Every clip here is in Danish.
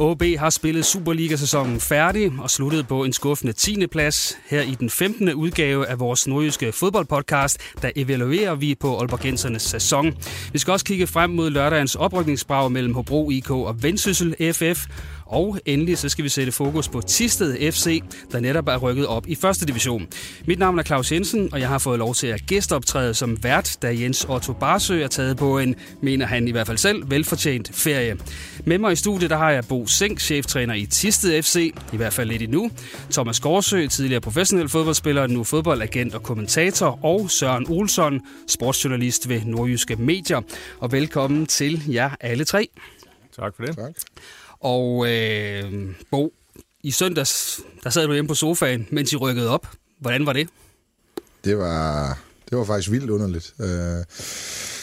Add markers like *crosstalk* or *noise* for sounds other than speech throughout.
OB har spillet Superliga-sæsonen færdig og sluttet på en skuffende 10. plads. Her i den 15. udgave af vores nordjyske fodboldpodcast, der evaluerer vi på Aalborgensernes sæson. Vi skal også kigge frem mod lørdagens oprykningsbrag mellem Hobro IK og Vendsyssel FF. Og endelig så skal vi sætte fokus på Tisted FC, der netop er rykket op i første division. Mit navn er Claus Jensen, og jeg har fået lov til at gæsteoptræde som vært, da Jens Otto Barsø er taget på en, mener han i hvert fald selv, velfortjent ferie. Med mig i studiet der har jeg Bo Sink, cheftræner i Tisted FC, i hvert fald lidt endnu. Thomas Gårdsø, tidligere professionel fodboldspiller, nu fodboldagent og kommentator. Og Søren Olsson, sportsjournalist ved Nordjyske Medier. Og velkommen til jer alle tre. Tak for det. Tak. Og øh, Bo, i søndags, der sad du hjemme på sofaen, mens I rykkede op. Hvordan var det? Det var, det var faktisk vildt underligt. Øh,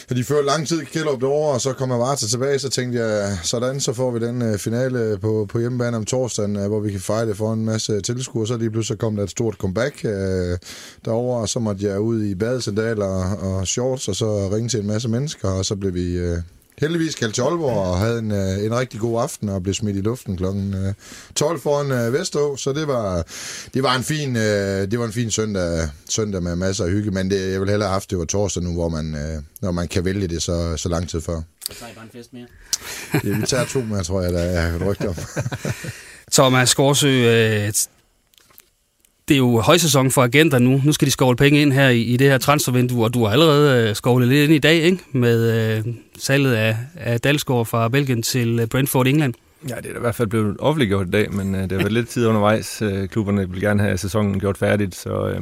fordi før lang tid Kjellup derovre, og så kom jeg bare til tilbage, så tænkte jeg, sådan så får vi den øh, finale på, på hjemmebane om torsdagen, øh, hvor vi kan fejre det for en masse tilskuere. Så lige pludselig kom der et stort comeback øh, derover, og så måtte jeg ud i badesandaler og, og shorts, og så ringe til en masse mennesker, og så blev vi... Øh, heldigvis kaldt til Aalborg og havde en, øh, en rigtig god aften og blev smidt i luften kl. 12 foran øh, Vestå, så det var, det var en fin, øh, det var en fin søndag, søndag med masser af hygge, men det, jeg vil hellere have haft, det var torsdag nu, hvor man, når man kan vælge det så, så lang tid før. Så tager I bare en fest mere. Det, vi tager to med, tror jeg, der er et rygte om. *laughs* Thomas Gårdsø, øh, det er jo højsæson for agenter nu. Nu skal de skovle penge ind her i, i det her transfervindue, og du har allerede øh, skovlet lidt ind i dag ikke? med øh, salget af, af Dalsgaard fra Belgien til øh, Brentford England. Ja, det er i hvert fald blevet offentliggjort i dag, men øh, det har været lidt tid undervejs. Øh, klubberne vil gerne have sæsonen gjort færdigt, så øh,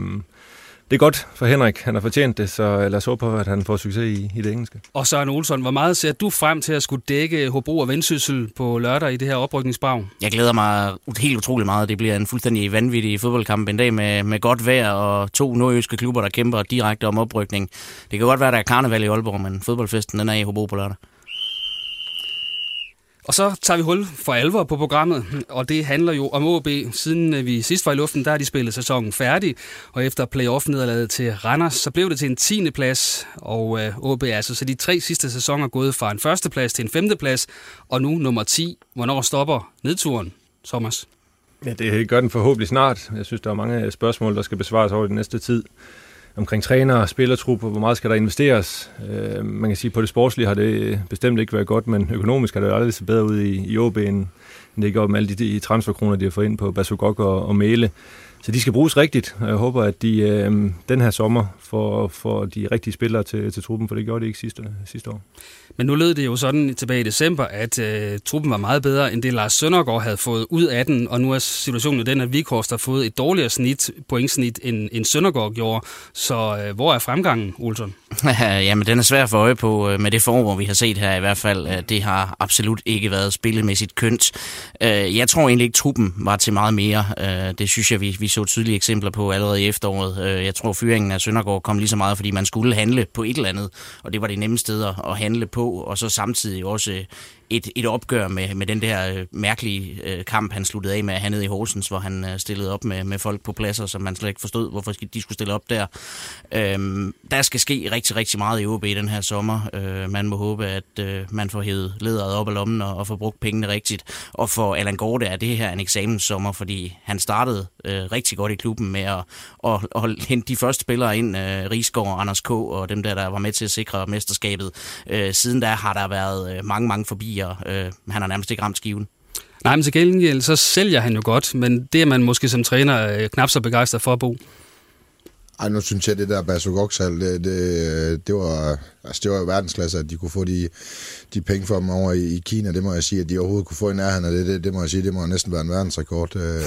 det er godt for Henrik. Han har fortjent det, så lad os håbe på, at han får succes i, i det engelske. Og Søren Olsson, hvor meget ser du frem til at skulle dække Hobro og Vendsyssel på lørdag i det her oprykningsbrag? Jeg glæder mig helt utrolig meget. Det bliver en fuldstændig vanvittig fodboldkamp en dag med, med godt vejr og to nordjyske klubber, der kæmper direkte om oprykning. Det kan godt være, der er karneval i Aalborg, men fodboldfesten den er i Hobro på lørdag. Og så tager vi hul for alvor på programmet, og det handler jo om OB. Siden øh, vi sidst var i luften, der har de spillet sæsonen færdig, og efter playoff-nederlaget til Randers, så blev det til en 10. plads, og øh, OB er altså så de tre sidste sæsoner gået fra en første plads til en femte plads, og nu nummer 10. Hvornår stopper nedturen, Thomas? Ja, det gør den forhåbentlig snart. Jeg synes, der er mange spørgsmål, der skal besvares over den næste tid omkring træner og spillertrup, hvor meget skal der investeres. Øh, man kan sige, at på det sportslige har det bestemt ikke været godt, men økonomisk har det aldrig set bedre ud i, i OB, end det gør med alle de, de transferkroner, de har fået ind på Basugok og, og Mæle. Så de skal bruges rigtigt, og jeg håber, at de øh, den her sommer får, får de rigtige spillere til, til truppen, for det gjorde de ikke sidste, sidste år. Men nu lød det jo sådan tilbage i december, at øh, truppen var meget bedre, end det Lars Søndergaard havde fået ud af den, og nu er situationen den, at Vikhorst har fået et dårligere snit, pointsnit, end, end Søndergaard gjorde. Så øh, hvor er fremgangen, Olsen? *laughs* Jamen, den er svær for øje på øh, med det forår, vi har set her i hvert fald. Øh, det har absolut ikke været spillemæssigt kønt. Øh, jeg tror egentlig ikke, truppen var til meget mere. Det synes jeg, vi, vi så tydelige eksempler på allerede i efteråret. Øh, jeg tror, fyringen af Søndergaard kom lige så meget, fordi man skulle handle på et eller andet, og det var det nemme sted at handle på, og så samtidig også et, et opgør med, med den der øh, mærkelige øh, kamp, han sluttede af med hernede i Horsens, hvor han øh, stillede op med, med folk på pladser, som man slet ikke forstod, hvorfor de skulle stille op der. Øh, der skal ske rigtig, rigtig meget i OB i den her sommer. Øh, man må håbe, at øh, man får hævet lederet op af lommen og, og får brugt pengene rigtigt. Og for Allan Gorte er det her en eksamenssommer, fordi han startede øh, rigtig godt i klubben med at, at, at hente de første spillere ind, øh, Rigsgaard og Anders K. og dem der, der var med til at sikre mesterskabet. Øh, siden da har der været øh, mange, mange, forbi forbier. Øh, han har nærmest ikke ramt skiven. Nej, men til gengæld, så sælger han jo godt, men det er man måske som træner øh, knap så begejstret for at bo. Ej, nu synes jeg, det der Basogok-salg, det, det, det, var, altså, det var jo verdensklasse, at de kunne få de, de penge for dem over i, i Kina. Det må jeg sige, at de overhovedet kunne få i nærheden af det. Det, det må jeg sige, det må næsten være en verdensrekord. Øh,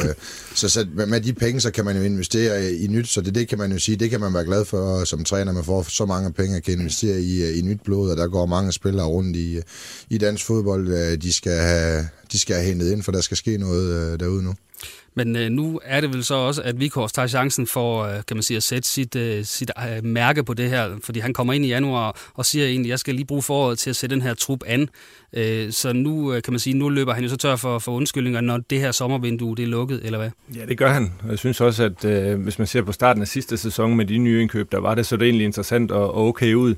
så, så med de penge, så kan man jo investere i nyt, så det, det kan man jo sige, det kan man være glad for som træner, man får så mange penge at kan investere i, øh, i nyt blod, og der går mange spillere rundt i, i dansk fodbold. Øh, de skal have, de skal have hentet ind, for der skal ske noget derude nu. Men øh, nu er det vel så også, at Vikors tager chancen for øh, kan man sige, at sætte sit, øh, sit øh, mærke på det her. Fordi han kommer ind i januar og siger egentlig, at jeg skal lige bruge foråret til at sætte den her trup an. Øh, så nu øh, kan man sige, nu løber han jo så tør for, for undskyldninger, når det her sommervindue det er lukket, eller hvad? Ja, det gør han. Jeg synes også, at øh, hvis man ser på starten af sidste sæson med de nye indkøb, der var det så det egentlig interessant og, og okay ud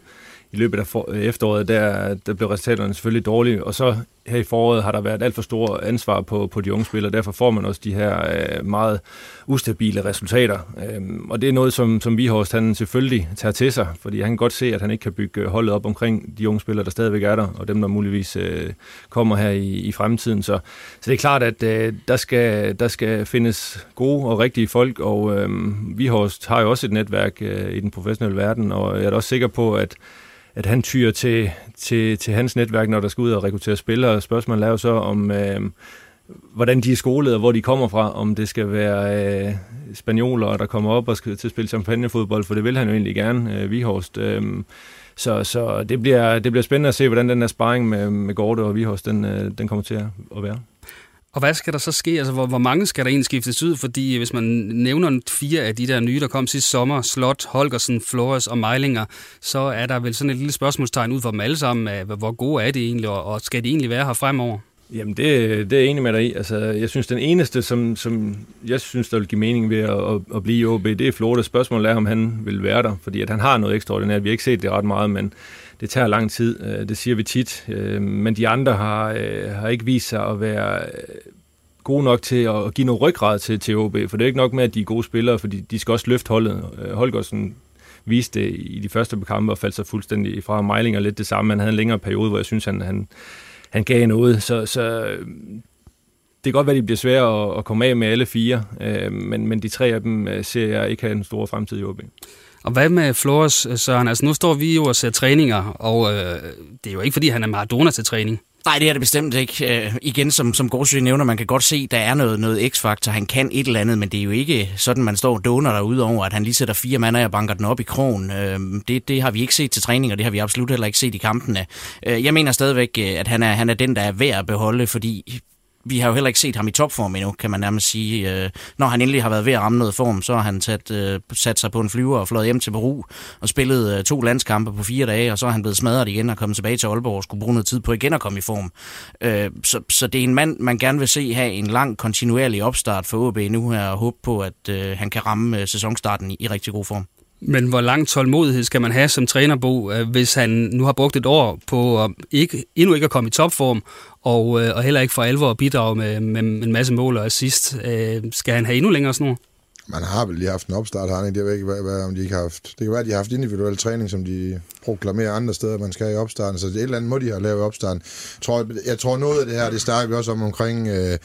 i løbet af for, øh, efteråret, der, der blev resultaterne selvfølgelig dårlige, og så her i foråret har der været alt for stor ansvar på, på de unge spillere, derfor får man også de her øh, meget ustabile resultater. Øhm, og det er noget, som, som Vihorst han selvfølgelig tager til sig, fordi han kan godt se, at han ikke kan bygge holdet op omkring de unge spillere, der stadigvæk er der, og dem, der muligvis øh, kommer her i, i fremtiden. Så, så det er klart, at øh, der, skal, der skal findes gode og rigtige folk, og øh, Vihorst har jo også et netværk øh, i den professionelle verden, og jeg er også sikker på, at at han tyrer til, til, til hans netværk, når der skal ud og rekruttere spillere. Spørgsmålet er jo så om, øh, hvordan de er skolet, og hvor de kommer fra. Om det skal være øh, spanioler, der kommer op og skal til at spille champagnefodbold, for det vil han jo egentlig gerne, øh, Vihorst. Øh, så, så det, bliver, det bliver spændende at se, hvordan den der sparring med, med Gorte og Vihorst, den, øh, den kommer til at være. Og hvad skal der så ske? Altså, hvor, hvor mange skal der egentlig skiftes ud? Fordi hvis man nævner fire af de der nye, der kom sidste sommer, Slot, Holgersen, Flores og Meilinger, så er der vel sådan et lille spørgsmålstegn ud for dem alle sammen. Af, hvor gode er det egentlig, og, og skal de egentlig være her fremover? Jamen, det, det er jeg enig med dig i. Altså, jeg synes, den eneste, som, som jeg synes, der vil give mening ved at, at, at blive i OB, det er Flores. Spørgsmålet er, om han vil være der, fordi at han har noget ekstraordinært. Vi har ikke set det ret meget, men det tager lang tid, øh, det siger vi tit, øh, men de andre har, øh, har ikke vist sig at være øh, gode nok til at give noget ryggrad til, til OB, for det er ikke nok med, at de er gode spillere, fordi de skal også løfte holdet. Øh, Holgersen viste det i de første kampe og faldt sig fuldstændig fra Meiling og lidt det samme. Han havde en længere periode, hvor jeg synes, han, han, han gav noget, så, så det kan godt være, at de bliver svære at, at komme af med alle fire, øh, men, men de tre af dem ser jeg ikke have en stor fremtid i OB. Og hvad med Flores, øh, Søren? Altså nu står vi jo og ser træninger, og øh, det er jo ikke, fordi han er Maradona til træning. Nej, det er det bestemt ikke. Øh, igen, som, som Gårdsø nævner, man kan godt se, der er noget, noget x-faktor. Han kan et eller andet, men det er jo ikke sådan, man står og doner derude over, at han lige sætter fire mand og banker den op i krogen. Øh, det, det har vi ikke set til træning, og det har vi absolut heller ikke set i kampene. Øh, jeg mener stadigvæk, øh, at han er, han er den, der er værd at beholde, fordi vi har jo heller ikke set ham i topform endnu, kan man nærmest sige. Øh, når han endelig har været ved at ramme noget form, så har han sat, øh, sat sig på en flyver og fløjet hjem til Peru og spillet øh, to landskampe på fire dage, og så er han blevet smadret igen og kommet tilbage til Aalborg og skulle bruge noget tid på igen at komme i form. Øh, så, så det er en mand, man gerne vil se have en lang, kontinuerlig opstart for OB nu her, og håbe på, at øh, han kan ramme øh, sæsonstarten i, i rigtig god form. Men hvor lang tålmodighed skal man have som trænerbo, øh, hvis han nu har brugt et år på at ikke, endnu ikke at komme i topform, og, øh, og heller ikke for alvor at bidrage med, med en masse mål og assist? Øh, skal han have endnu længere snor? Man har vel lige haft en opstart, har ikke? Jeg ved ikke, hvad, hvad, om de ikke har haft. Det kan være, at de har haft individuel træning, som de proklamerer andre steder, man skal i opstarten. Så det et eller andet må de have lavet i opstarten. Jeg tror, jeg tror noget af det her, det snakker vi også om omkring, øh, jeg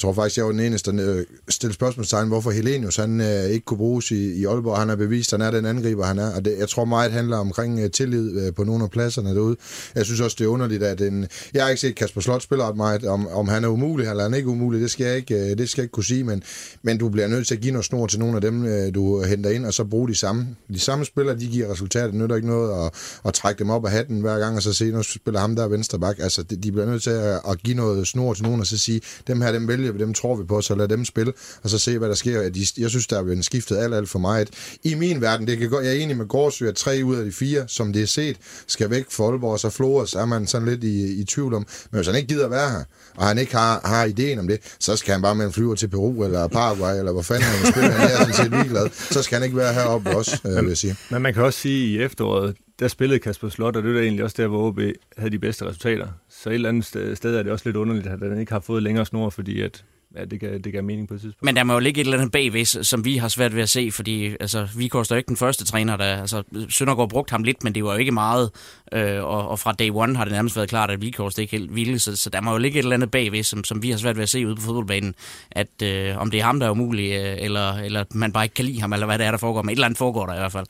tror faktisk, jeg var den eneste, der øh, stillede spørgsmålstegn, hvorfor Helenius han øh, ikke kunne bruges i, i Aalborg. Han har bevist, han er den angriber, han er. Og det, jeg tror meget handler omkring øh, tillid øh, på nogle af pladserne derude. Jeg synes også, det er underligt, at en, jeg har ikke set Kasper Slot spille ret meget, om, om han er umulig eller han er ikke umulig, det skal jeg ikke, øh, det skal jeg ikke kunne sige, men, men du bliver nødt til at give noget snor til nogle af dem, øh, du henter ind, og så bruge de samme. De samme spillere, de giver resultater. Det nytter ikke noget at at trække dem op af hatten hver gang, og så se, nu spiller ham der venstre bak. Altså, de, de bliver nødt til at, at give noget snor til nogen, og så sige, dem her, dem vælger vi, dem tror vi på, så lad dem spille, og så se, hvad der sker. De, jeg synes, der er blevet skiftet alt, alt for meget. I min verden, det kan gå, jeg er enig med Gårdsø, at tre ud af de fire, som det er set, skal væk for Aalborg, og så Flores er man sådan lidt i, i tvivl om. Men hvis han ikke gider være her, og han ikke har, har ideen om det, så skal han bare med en flyver til Peru eller Paraguay, eller hvor fanden han spiller. Han er sådan set ligeglad. Så skal han ikke være heroppe også, øh, vil jeg sige. Men man kan også sige, at i efteråret, der spillede Kasper Slot, og det er egentlig også der, hvor OB havde de bedste resultater. Så et eller andet sted er det også lidt underligt, at han ikke har fået længere snor, fordi at ja, det kan, det gav mening på et tidspunkt. Men der må jo ligge et eller andet bagved, som vi har svært ved at se, fordi altså, vi koster ikke den første træner, der, altså, Søndergaard brugt ham lidt, men det var jo ikke meget, øh, og, og, fra day one har det nærmest været klart, at Vikors ikke helt vilde, så, så, der må jo ligge et eller andet bagved, som, som vi har svært ved at se ude på fodboldbanen, at øh, om det er ham, der er umulig, øh, eller, eller man bare ikke kan lide ham, eller hvad det er, der foregår, men et eller andet foregår der i hvert fald.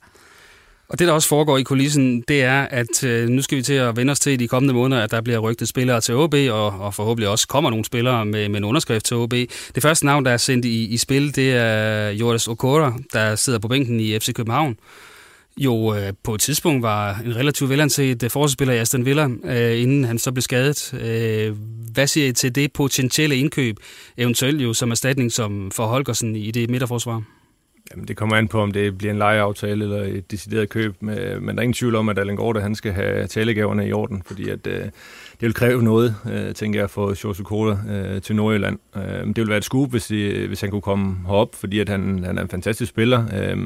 Og det, der også foregår i kulissen, det er, at øh, nu skal vi til at vende os til i de kommende måneder, at der bliver rygtet spillere til OB, og, og forhåbentlig også kommer nogle spillere med, med en underskrift til OB. Det første navn, der er sendt i, i spil, det er Joris Okora, der sidder på bænken i FC København. Jo øh, på et tidspunkt var en relativt velanset øh, forsvarsspiller i Aston Villa, øh, inden han så blev skadet. Øh, hvad siger I til det potentielle indkøb, eventuelt jo som erstatning som for Holgersen i det midterforsvar? Jamen, det kommer an på, om det bliver en lejeaftale eller et decideret køb, men der er ingen tvivl om, at Allen Gorte, han skal have talegaverne i orden, fordi at, øh, det vil kræve noget, øh, tænker jeg, for Sjorsu Kola øh, til Nordjylland. Øh, det vil være et skub, hvis, de, hvis han kunne komme herop, fordi at han, han er en fantastisk spiller. Øh,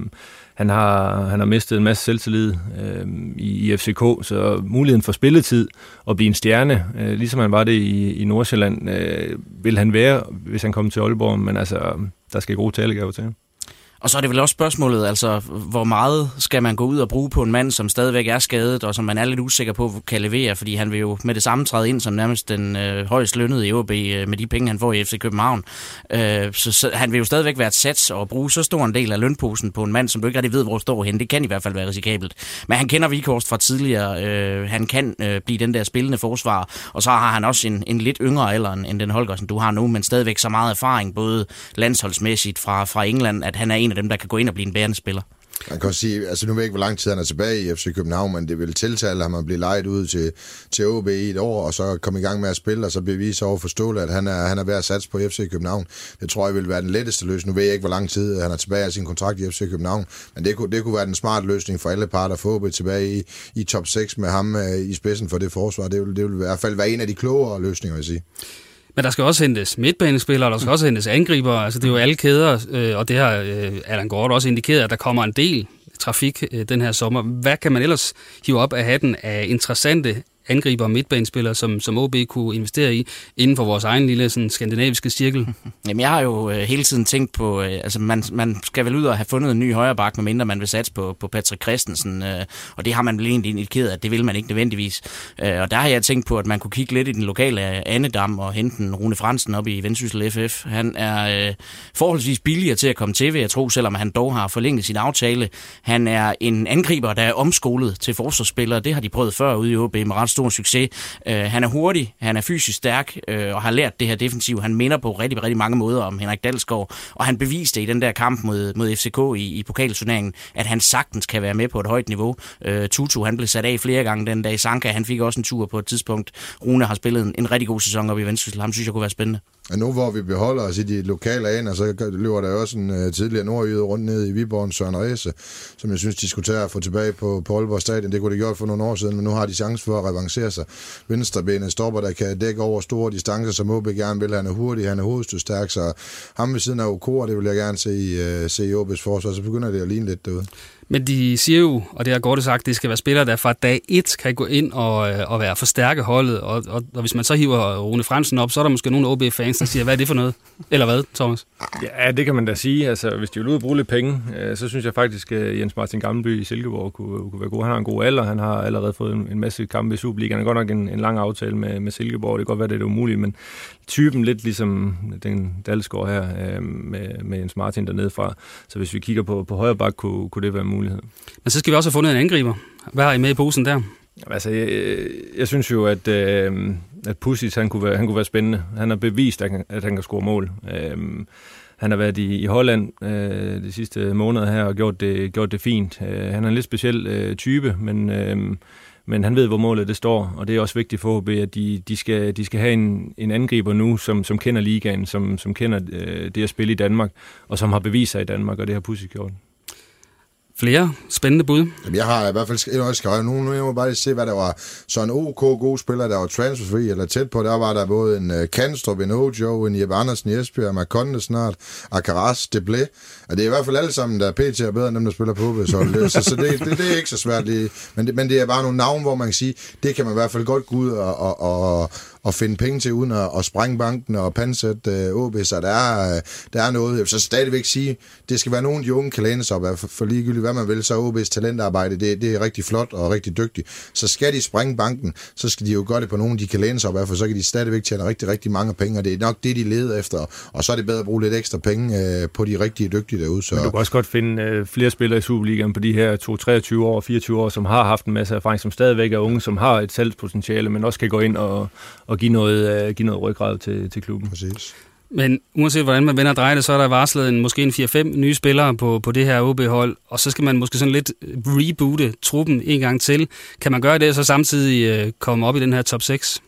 han har, han har mistet en masse selvtillid øh, i, i FCK, så muligheden for spilletid og blive en stjerne, øh, ligesom han var det i, i Nordsjælland, øh, vil han være, hvis han kommer til Aalborg, men altså, der skal gode talegaver til ham. Og så er det vel også spørgsmålet, altså, hvor meget skal man gå ud og bruge på en mand, som stadigvæk er skadet, og som man er lidt usikker på, kan levere, fordi han vil jo med det samme træde ind som nærmest den øh, højst lønnede i OB øh, med de penge, han får i FC København. Øh, så, så, han vil jo stadigvæk være et sats og bruge så stor en del af lønposen på en mand, som du ikke rigtig ved, hvor står hen. Det kan i hvert fald være risikabelt. Men han kender Vikhorst fra tidligere. Øh, han kan øh, blive den der spillende forsvar, og så har han også en, en lidt yngre alder end den Holgersen, du har nu, men stadigvæk så meget erfaring, både landsholdsmæssigt fra, fra England, at han er en af dem, der kan gå ind og blive en bærende spiller. Man kan også sige, altså nu ved jeg ikke, hvor lang tid han er tilbage i FC København, men det vil tiltale ham at blive lejet ud til, til OB i et år, og så komme i gang med at spille, og så bevise over for Ståle, at han er, han er ved at satse på FC København. Det tror jeg vil være den letteste løsning. Nu ved jeg ikke, hvor lang tid han er tilbage af sin kontrakt i FC København, men det kunne, det kunne være den smarte løsning for alle parter at få OB tilbage i, i top 6 med ham øh, i spidsen for det forsvar. Det vil, det vil i hvert fald være en af de klogere løsninger, vil jeg sige. Men der skal også hentes midtbanespillere, der skal også hentes angriber. Altså, det er jo alle kæder, øh, og det har øh, Allan Gård også indikeret, at der kommer en del trafik øh, den her sommer. Hvad kan man ellers hive op af hatten af interessante angriber og midtbanespillere, som, som OB kunne investere i inden for vores egen lille sådan, skandinaviske cirkel? *laughs* Jamen, jeg har jo øh, hele tiden tænkt på, øh, altså man, man skal vel ud og have fundet en ny højreback, medmindre man vil satse på, på Patrick Christensen, øh, og det har man vel egentlig indikeret, at det vil man ikke nødvendigvis. Øh, og der har jeg tænkt på, at man kunne kigge lidt i den lokale øh, Annedam og hente en Rune Fransen op i Vendsyssel FF. Han er øh, forholdsvis billigere til at komme til, vil jeg tro, selvom han dog har forlænget sin aftale. Han er en angriber, der er omskolet til forsvarsspillere. Det har de prøvet før ude i OB med ret stor succes. Øh, han er hurtig, han er fysisk stærk øh, og har lært det her defensiv. Han minder på rigtig, rigtig mange måder om Henrik Dalsgaard, og han beviste i den der kamp mod, mod FCK i, i pokalturneringen, at han sagtens kan være med på et højt niveau. Øh, Tutu, han blev sat af flere gange den dag. Sanka, han fik også en tur på et tidspunkt. Rune har spillet en, en rigtig god sæson op i Vendsyssel. Ham synes jeg kunne være spændende. Og nu hvor vi beholder os i de lokale aner, så løber der også en uh, tidligere nordjyde rundt ned i Viborg, Søren Ræse, som jeg synes, de skulle tage at få tilbage på, på Aalborg Stadion. Det kunne de gjort for nogle år siden, men nu har de chance for at revancere sig. Venstrebenet stopper, der kan dække over store distancer, som OB gerne vil. Han er hurtig, han er hovedstødstærk, så ham ved siden af Okor, det vil jeg gerne se i, uh, se i OB's forsvar, så begynder det at ligne lidt derude. Men de siger jo, og det har godt sagt, det skal være spillere, der fra dag 1 kan gå ind og, øh, og være forstærke holdet. Og, og, og hvis man så hiver Rune Fransen op, så er der måske nogle OB-fans, der siger, hvad er det for noget? Eller hvad, Thomas? Ja, det kan man da sige. Altså, hvis de vil ud og bruge lidt penge, øh, så synes jeg faktisk, at Jens Martin Gammelby i Silkeborg kunne, kunne være god. Han har en god alder, han har allerede fået en, en masse kampe i Superligaen. Han har godt nok en, en lang aftale med, med Silkeborg, det kan godt være, det er umuligt, men typen lidt ligesom den Dalsgaard her med, med Jens Martin dernede fra. Så hvis vi kigger på, på højre bak, kunne, kunne det være mulighed. Men så skal vi også have fundet en angriber. Hvad har I med i posen der? Altså, jeg, jeg synes jo, at, øh, at Pussic, han kunne, være, han kunne være spændende. Han har bevist, at han, at han kan score mål. Øh, han har været i, i Holland øh, de sidste måneder her og gjort det, gjort det fint. Øh, han er en lidt speciel øh, type, men, øh, men han ved, hvor målet det står, og det er også vigtigt for HB, at de, de, skal, de skal have en, en angriber nu, som, som kender ligaen, som, som kender øh, det at spille i Danmark, og som har bevist sig i Danmark, og det har Pussy gjort. Flere spændende bud? Jamen, jeg har i hvert fald skrevet, skrevet nu, nu jeg må bare lige se, hvad der var. Så en OK god spiller, der var transferfri eller tæt på, der var der både en uh, Kanstrup, en Ojo, en Jeppe Andersen i Esbjerg, Makonde snart, Akaras, Deble. Og det er i hvert fald alle sammen, der er PT er bedre end dem, der spiller på HB. Så, så, så det, det, det, er ikke så svært lige. Men det, men det er bare nogle navne, hvor man kan sige, det kan man i hvert fald godt gå ud og, og, og, og finde penge til, uden at, at sprænge banken og pansætte uh, øh, OB, så der er, øh, der er noget. Jeg vil så stadigvæk sige, det skal være nogen, de unge kan læne sig op af, for, for ligegyldigt hvad man vil, så OB's talentarbejde, det, det er rigtig flot og rigtig dygtigt. Så skal de sprænge banken, så skal de jo gøre det på nogen, de kan læne sig op af, for så kan de stadigvæk tjene rigtig, rigtig mange penge, og det er nok det, de leder efter. Og så er det bedre at bruge lidt ekstra penge øh, på de rigtige dygtige derude. Så... Men du kan også godt finde flere spillere i Superligaen på de her 2-23 år, 24 år, som har haft en masse erfaring, som stadigvæk er unge, som har et salgspotentiale, men også kan gå ind og, og give noget, uh, give noget ryggrad til, til klubben. Præcis. Men uanset hvordan man vender og drejer det, så er der varslet en, måske en 4-5 nye spillere på, på det her OB-hold, og så skal man måske sådan lidt reboote truppen en gang til. Kan man gøre det, og så samtidig øh, komme op i den her top 6?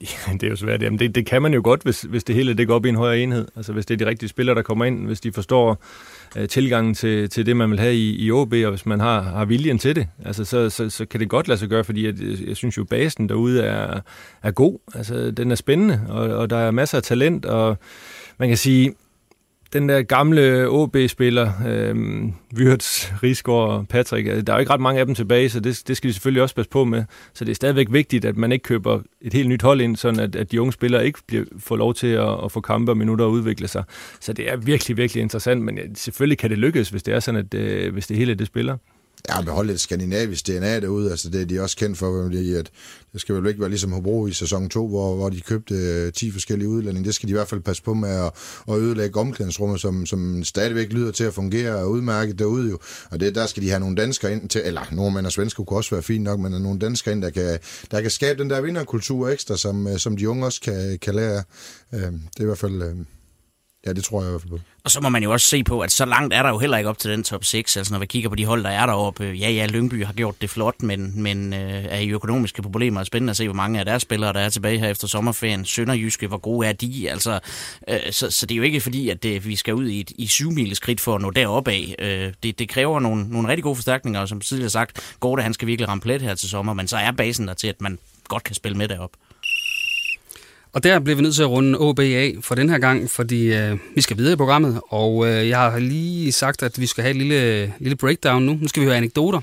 Ja, det er jo svært. Jamen, det, det kan man jo godt, hvis, hvis det hele det går op i en højere enhed. Altså hvis det er de rigtige spillere, der kommer ind, hvis de forstår øh, tilgangen til, til det, man vil have i, i OB, og hvis man har, har viljen til det, altså, så, så, så kan det godt lade sig gøre, fordi jeg, øh, jeg synes jo, basen derude er, er god. Altså, den er spændende, og, og der er masser af talent, og man kan sige, den der gamle OB-spiller, øh, Wirtz, Rigsgaard og Patrick, der er jo ikke ret mange af dem tilbage, så det, det skal de selvfølgelig også passe på med. Så det er stadigvæk vigtigt, at man ikke køber et helt nyt hold ind, sådan at, at de unge spillere ikke bliver, får lov til at, at få kampe og minutter og udvikle sig. Så det er virkelig, virkelig interessant, men selvfølgelig kan det lykkes, hvis det er sådan, at øh, hvis det hele det spiller. Ja, beholde lidt skandinavisk DNA derude, altså det er de også kendt for, at det skal vel ikke være ligesom Hobro i sæson 2, hvor, hvor de købte øh, 10 forskellige udlændinge. Det skal de i hvert fald passe på med at, at ødelægge omklædningsrummet, som, som stadigvæk lyder til at fungere udmærket derude jo. Og det, der skal de have nogle danskere ind til, eller nordmænd og svensker kunne også være fint nok, men nogle danskere ind, der kan, der kan skabe den der vinderkultur ekstra, som, øh, som de unge også kan, kan lære. Øh, det er i hvert fald Ja, det tror jeg i hvert fald på. Og så må man jo også se på, at så langt er der jo heller ikke op til den top 6. Altså når vi kigger på de hold, der er deroppe. Øh, ja, ja, Lyngby har gjort det flot, men, men øh, er i økonomiske problemer. Det er spændende at se, hvor mange af deres spillere, der er tilbage her efter sommerferien. Sønderjyske, hvor gode er de? Altså, øh, så, så det er jo ikke fordi, at det, vi skal ud i et i syv skridt for at nå deroppe af. Øh, det, det kræver nogle, nogle rigtig gode forstærkninger, og som tidligere sagt, går det, han skal virkelig ramme plet her til sommer, men så er basen der til, at man godt kan spille med derop. Og der bliver vi nødt til at runde OB af for den her gang, fordi øh, vi skal videre i programmet, og øh, jeg har lige sagt, at vi skal have et lille, lille breakdown nu. Nu skal vi høre anekdoter.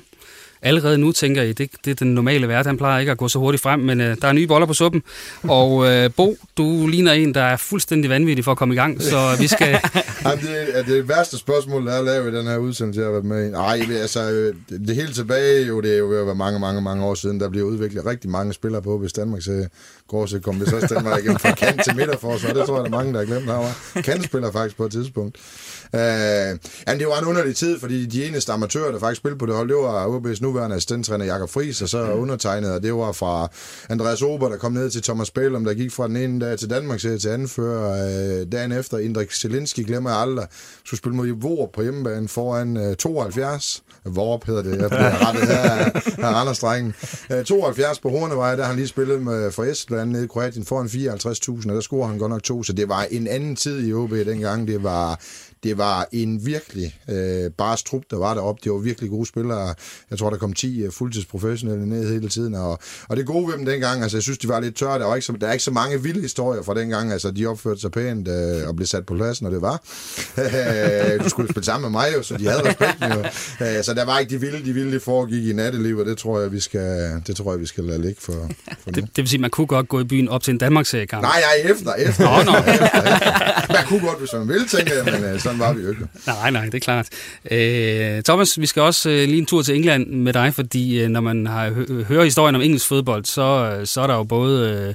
Allerede nu tænker I, det, det er den normale verden, han plejer ikke at gå så hurtigt frem, men øh, der er nye boller på suppen. Og øh, Bo, du ligner en, der er fuldstændig vanvittig for at komme i gang, så vi skal... *laughs* Jamen, det er det værste spørgsmål, der er lavet i den her udsendelse, jeg har været med i. Nej, altså, øh, det, hele tilbage, jo, det er jo ved at være mange, mange, mange år siden, der bliver udviklet rigtig mange spillere på, hvis Danmark så går, så kom det så den vej igennem fra kant til midterforsvar. Det tror jeg, der er mange, der har glemt herovre. Kantspiller faktisk på et tidspunkt. Uh, jamen, det var en underlig tid, fordi de eneste amatører, der faktisk spillede på det hold, det var UB's nuværende assistenttræner Jakob Friis, og så undertegnet, og det var fra Andreas Ober, der kom ned til Thomas Bælum, der gik fra den ene dag til Danmark til anfører. Uh, dagen efter, Indrik Zelinski glemmer jeg aldrig, skulle spille mod Vor på hjemmebane foran uh, 72. Vorp hedder det, jeg bliver rettet her af Anders Drengen. Uh, 72 på Hornevej, der han lige spillet med for Estland nede i Kroatien foran 54.000, og der scorer han godt nok to, så det var en anden tid i OB dengang. Det var, det var en virkelig øh, bare trup, der var deroppe. Det var virkelig gode spillere. Jeg tror, der kom 10 øh, fuldtidsprofessionelle ned hele tiden. Og, og det gode ved dem dengang, altså jeg synes, de var lidt tørre. Der, var ikke så, der er ikke så mange vilde historier fra dengang. Altså de opførte sig pænt øh, og blev sat på pladsen, når det var. *laughs* du skulle spille sammen med mig jo, så de havde respekt. Jo. Øh, så der var ikke de vilde, de vilde foregik i natteliv, og det tror jeg, vi skal, det tror jeg, vi skal lade ligge for, for det, det, vil sige, man kunne godt gå i byen op til en Danmarks-kamp. Nej, nej, efter, efter. Nå, nå. efter, efter. Man kunne godt, hvis man ville, tænke jeg, men så sådan var vi jo ikke. *laughs* Nej, nej, det er klart. Øh, Thomas, vi skal også øh, lige en tur til England med dig, fordi øh, når man har hø- hører historien om engelsk fodbold, så, øh, så er der jo både... Øh,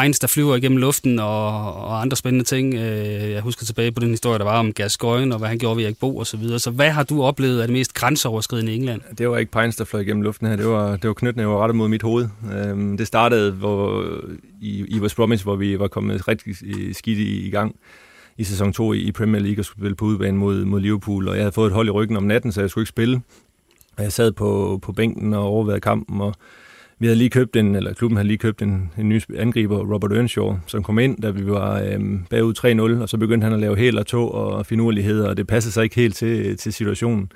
Pines, der flyver igennem luften og, og andre spændende ting. Øh, jeg husker tilbage på den historie, der var om Gascoigne og hvad han gjorde ved Erik Bo og så videre. Så hvad har du oplevet af det mest grænseoverskridende i England? Det var ikke Pines, der fløj igennem luften her. Det var, det var var rettet mod mit hoved. Øhm, det startede hvor, i, i West Bromwich, hvor vi var kommet rigtig skidt i, i gang i sæson 2 i Premier League og skulle spille på udebane mod, mod Liverpool, og jeg havde fået et hold i ryggen om natten, så jeg skulle ikke spille. Og jeg sad på, på bænken og overvejede kampen, og vi havde lige købt en, eller klubben havde lige købt en, en ny angriber, Robert Earnshaw, som kom ind, da vi var øhm, bagud 3-0, og så begyndte han at lave hæl og tog og finurligheder, og det passede sig ikke helt til, til situationen.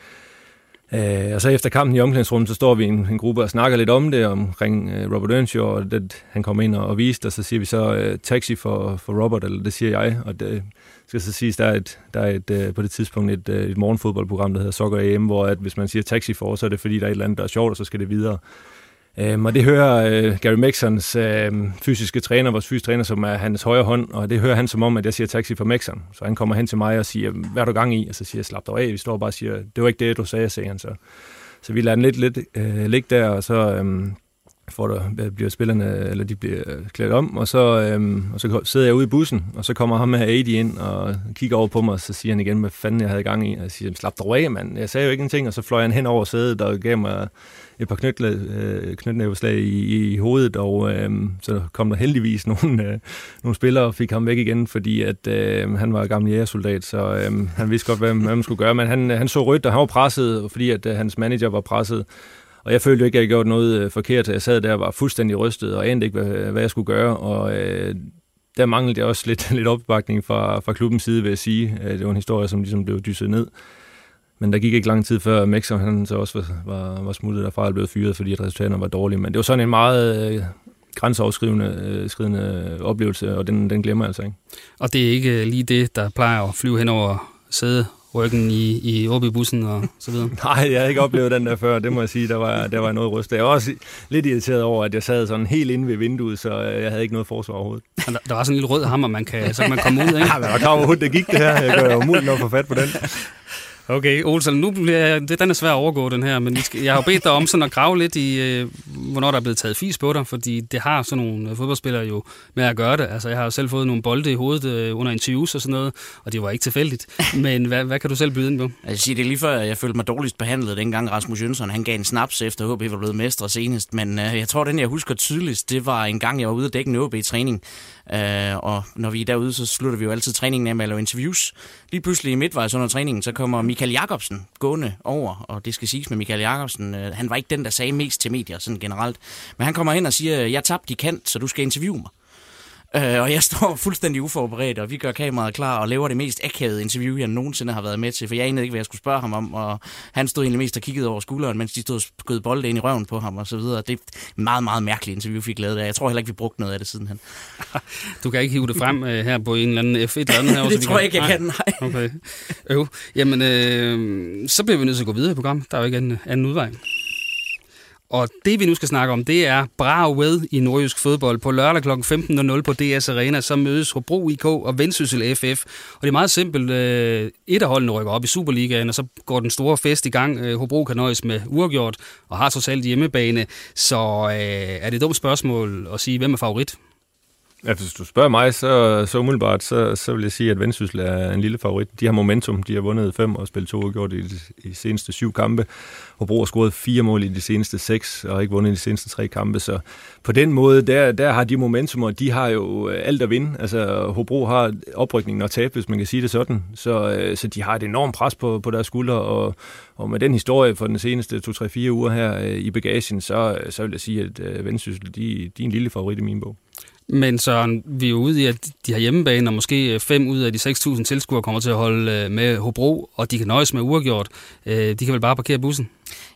Øh, og så efter kampen i omklædningsrummet, så står vi en, en gruppe og snakker lidt om det, omkring øh, Robert Earnshaw, og det, han kom ind og, og viste, og så siger vi så øh, taxi for, for Robert, eller det siger jeg, og det skal så siges, der er, et, der er et, øh, på det tidspunkt et, øh, et morgenfodboldprogram, der hedder Soccer AM, hvor at hvis man siger taxi for, så er det fordi, der er et eller andet, der er sjovt, og så skal det videre. Øhm, og det hører øh, Gary Mexons øh, fysiske træner, vores fysiske træner, som er hans højre hånd, og det hører han som om, at jeg siger taxi for Mexon. Så han kommer hen til mig og siger, hvad er du gang i? Og så siger jeg, slap dig af. Vi står bare og siger, det var ikke det, du sagde, sagde han så. Så vi lader den lidt, lidt øh, ligge der, og så øh, får der, bliver spillerne, eller de bliver klædt om, og så, øhm, og så sidder jeg ude i bussen, og så kommer ham med AD ind og kigger over på mig, og så siger han igen, hvad fanden jeg havde gang i. Og jeg siger, slap dig af, mand. Jeg sagde jo ikke en ting, og så fløj han hen over sædet og gav mig et par øh, knytnæveslag i, i hovedet, og øh, så kom der heldigvis *laughs* nogle, øh, nogle spillere og fik ham væk igen, fordi at øh, han var gammel jægersoldat, så øh, han vidste godt, hvad, hvad man skulle gøre, men han, han så rødt, og han var presset, fordi at øh, hans manager var presset, og jeg følte ikke, at jeg gjort noget øh, forkert. Jeg sad der og var fuldstændig rystet og anede ikke, hvad, hvad jeg skulle gøre. Og øh, der manglede jeg også lidt, *laughs* lidt opbakning fra, fra klubbens side, vil jeg sige. Øh, det var en historie, som ligesom blev dysset ned. Men der gik ikke lang tid før Mexer, han så også var, var, var smuttet derfra og blev fyret, fordi resultaterne var dårlige. Men det var sådan en meget øh, grænseoverskridende øh, skridende oplevelse, og den, den glemmer jeg altså ikke. Og det er ikke øh, lige det, der plejer at flyve hen over sæde ryggen i, i i bussen og så videre? *laughs* Nej, jeg har ikke oplevet den der før, det må jeg sige. Der var, der var noget ryst. Jeg var også lidt irriteret over, at jeg sad sådan helt inde ved vinduet, så jeg havde ikke noget forsvar overhovedet. Der, der var sådan en lille rød hammer, man kan, så man komme ud, ikke? *laughs* Ja, men var klar overhovedet, det gik det her. Jeg gør umuligt at få fat på den. *laughs* Okay, Olsen, nu bliver det, den er svær at overgå, den her, men jeg har bedt dig om sådan at grave lidt i, øh, hvornår der er blevet taget fis på dig, fordi det har sådan nogle øh, fodboldspillere jo med at gøre det. Altså, jeg har jo selv fået nogle bolde i hovedet øh, under interviews og sådan noget, og det var ikke tilfældigt. *laughs* Men hvad, hvad kan du selv byde ind på? Jeg siger, det er lige før, jeg følte mig dårligst behandlet, dengang Rasmus Jønsson han gav en snaps efter HB var blevet mestre senest. Men øh, jeg tror, den jeg husker tydeligst, det var en gang, jeg var ude at dække en HB-træning, Øh, og når vi er derude, så slutter vi jo altid træningen af med at lave interviews. Lige pludselig i midtvejs under træningen, så kommer Michael Jakobsen gående over, og det skal siges med Michael Jakobsen, øh, han var ikke den, der sagde mest til medier sådan generelt. Men han kommer hen og siger, jeg tabte i kant, så du skal interviewe mig. Øh, og jeg står *laughs* fuldstændig uforberedt, og vi gør kameraet klar og laver det mest akavede interview, jeg nogensinde har været med til, for jeg anede ikke, hvad jeg skulle spørge ham om, og han stod egentlig mest og kiggede over skulderen, mens de stod og skød bolde ind i røven på ham og så videre. Det er et meget, meget mærkeligt interview, vi fik lavet der. Jeg tror heller ikke, vi brugte noget af det sidenhen. *laughs* Du kan ikke hive det frem øh, her på en eller anden F1 eller andet her. *laughs* det tror jeg ikke, jeg kan, nej. Okay. Jo, jamen, øh, så bliver vi nødt til at gå videre i programmet. Der er jo ikke anden, anden udvej. Og det vi nu skal snakke om, det er Bragved i nordjysk fodbold. På lørdag kl. 15.00 på DS Arena, så mødes Hobro IK og Vendsyssel FF. Og det er meget simpelt. Øh, et af holdene rykker op i Superligaen, og så går den store fest i gang. Øh, Hobro kan nøjes med uafgjort og har trods alt hjemmebane. Så øh, er det et dumt spørgsmål at sige, hvem er favorit? Ja, hvis du spørger mig, så, så umiddelbart, så, så vil jeg sige, at Vendsyssel er en lille favorit. De har momentum. De har vundet fem og spillet to og gjort i de, i de seneste syv kampe. Hobro har scoret fire mål i de seneste seks og ikke vundet i de seneste tre kampe. Så på den måde, der, der har de momentum, og de har jo øh, alt at vinde. Altså, Hobro har oprykningen at tabe, hvis man kan sige det sådan. Så, øh, så de har et enormt pres på, på deres skuldre, og, og med den historie for den seneste 2-3-4 uger her øh, i bagagen, så, så vil jeg sige, at Vendsyssel, de, de er en lille favorit i min bog. Men så vi er jo ude i, at de har hjemmebane, og måske øh, fem ud af de 6.000 tilskuere kommer til at holde øh, med Hobro, og de kan nøjes med uafgjort. Øh, de kan vel bare parkere bussen?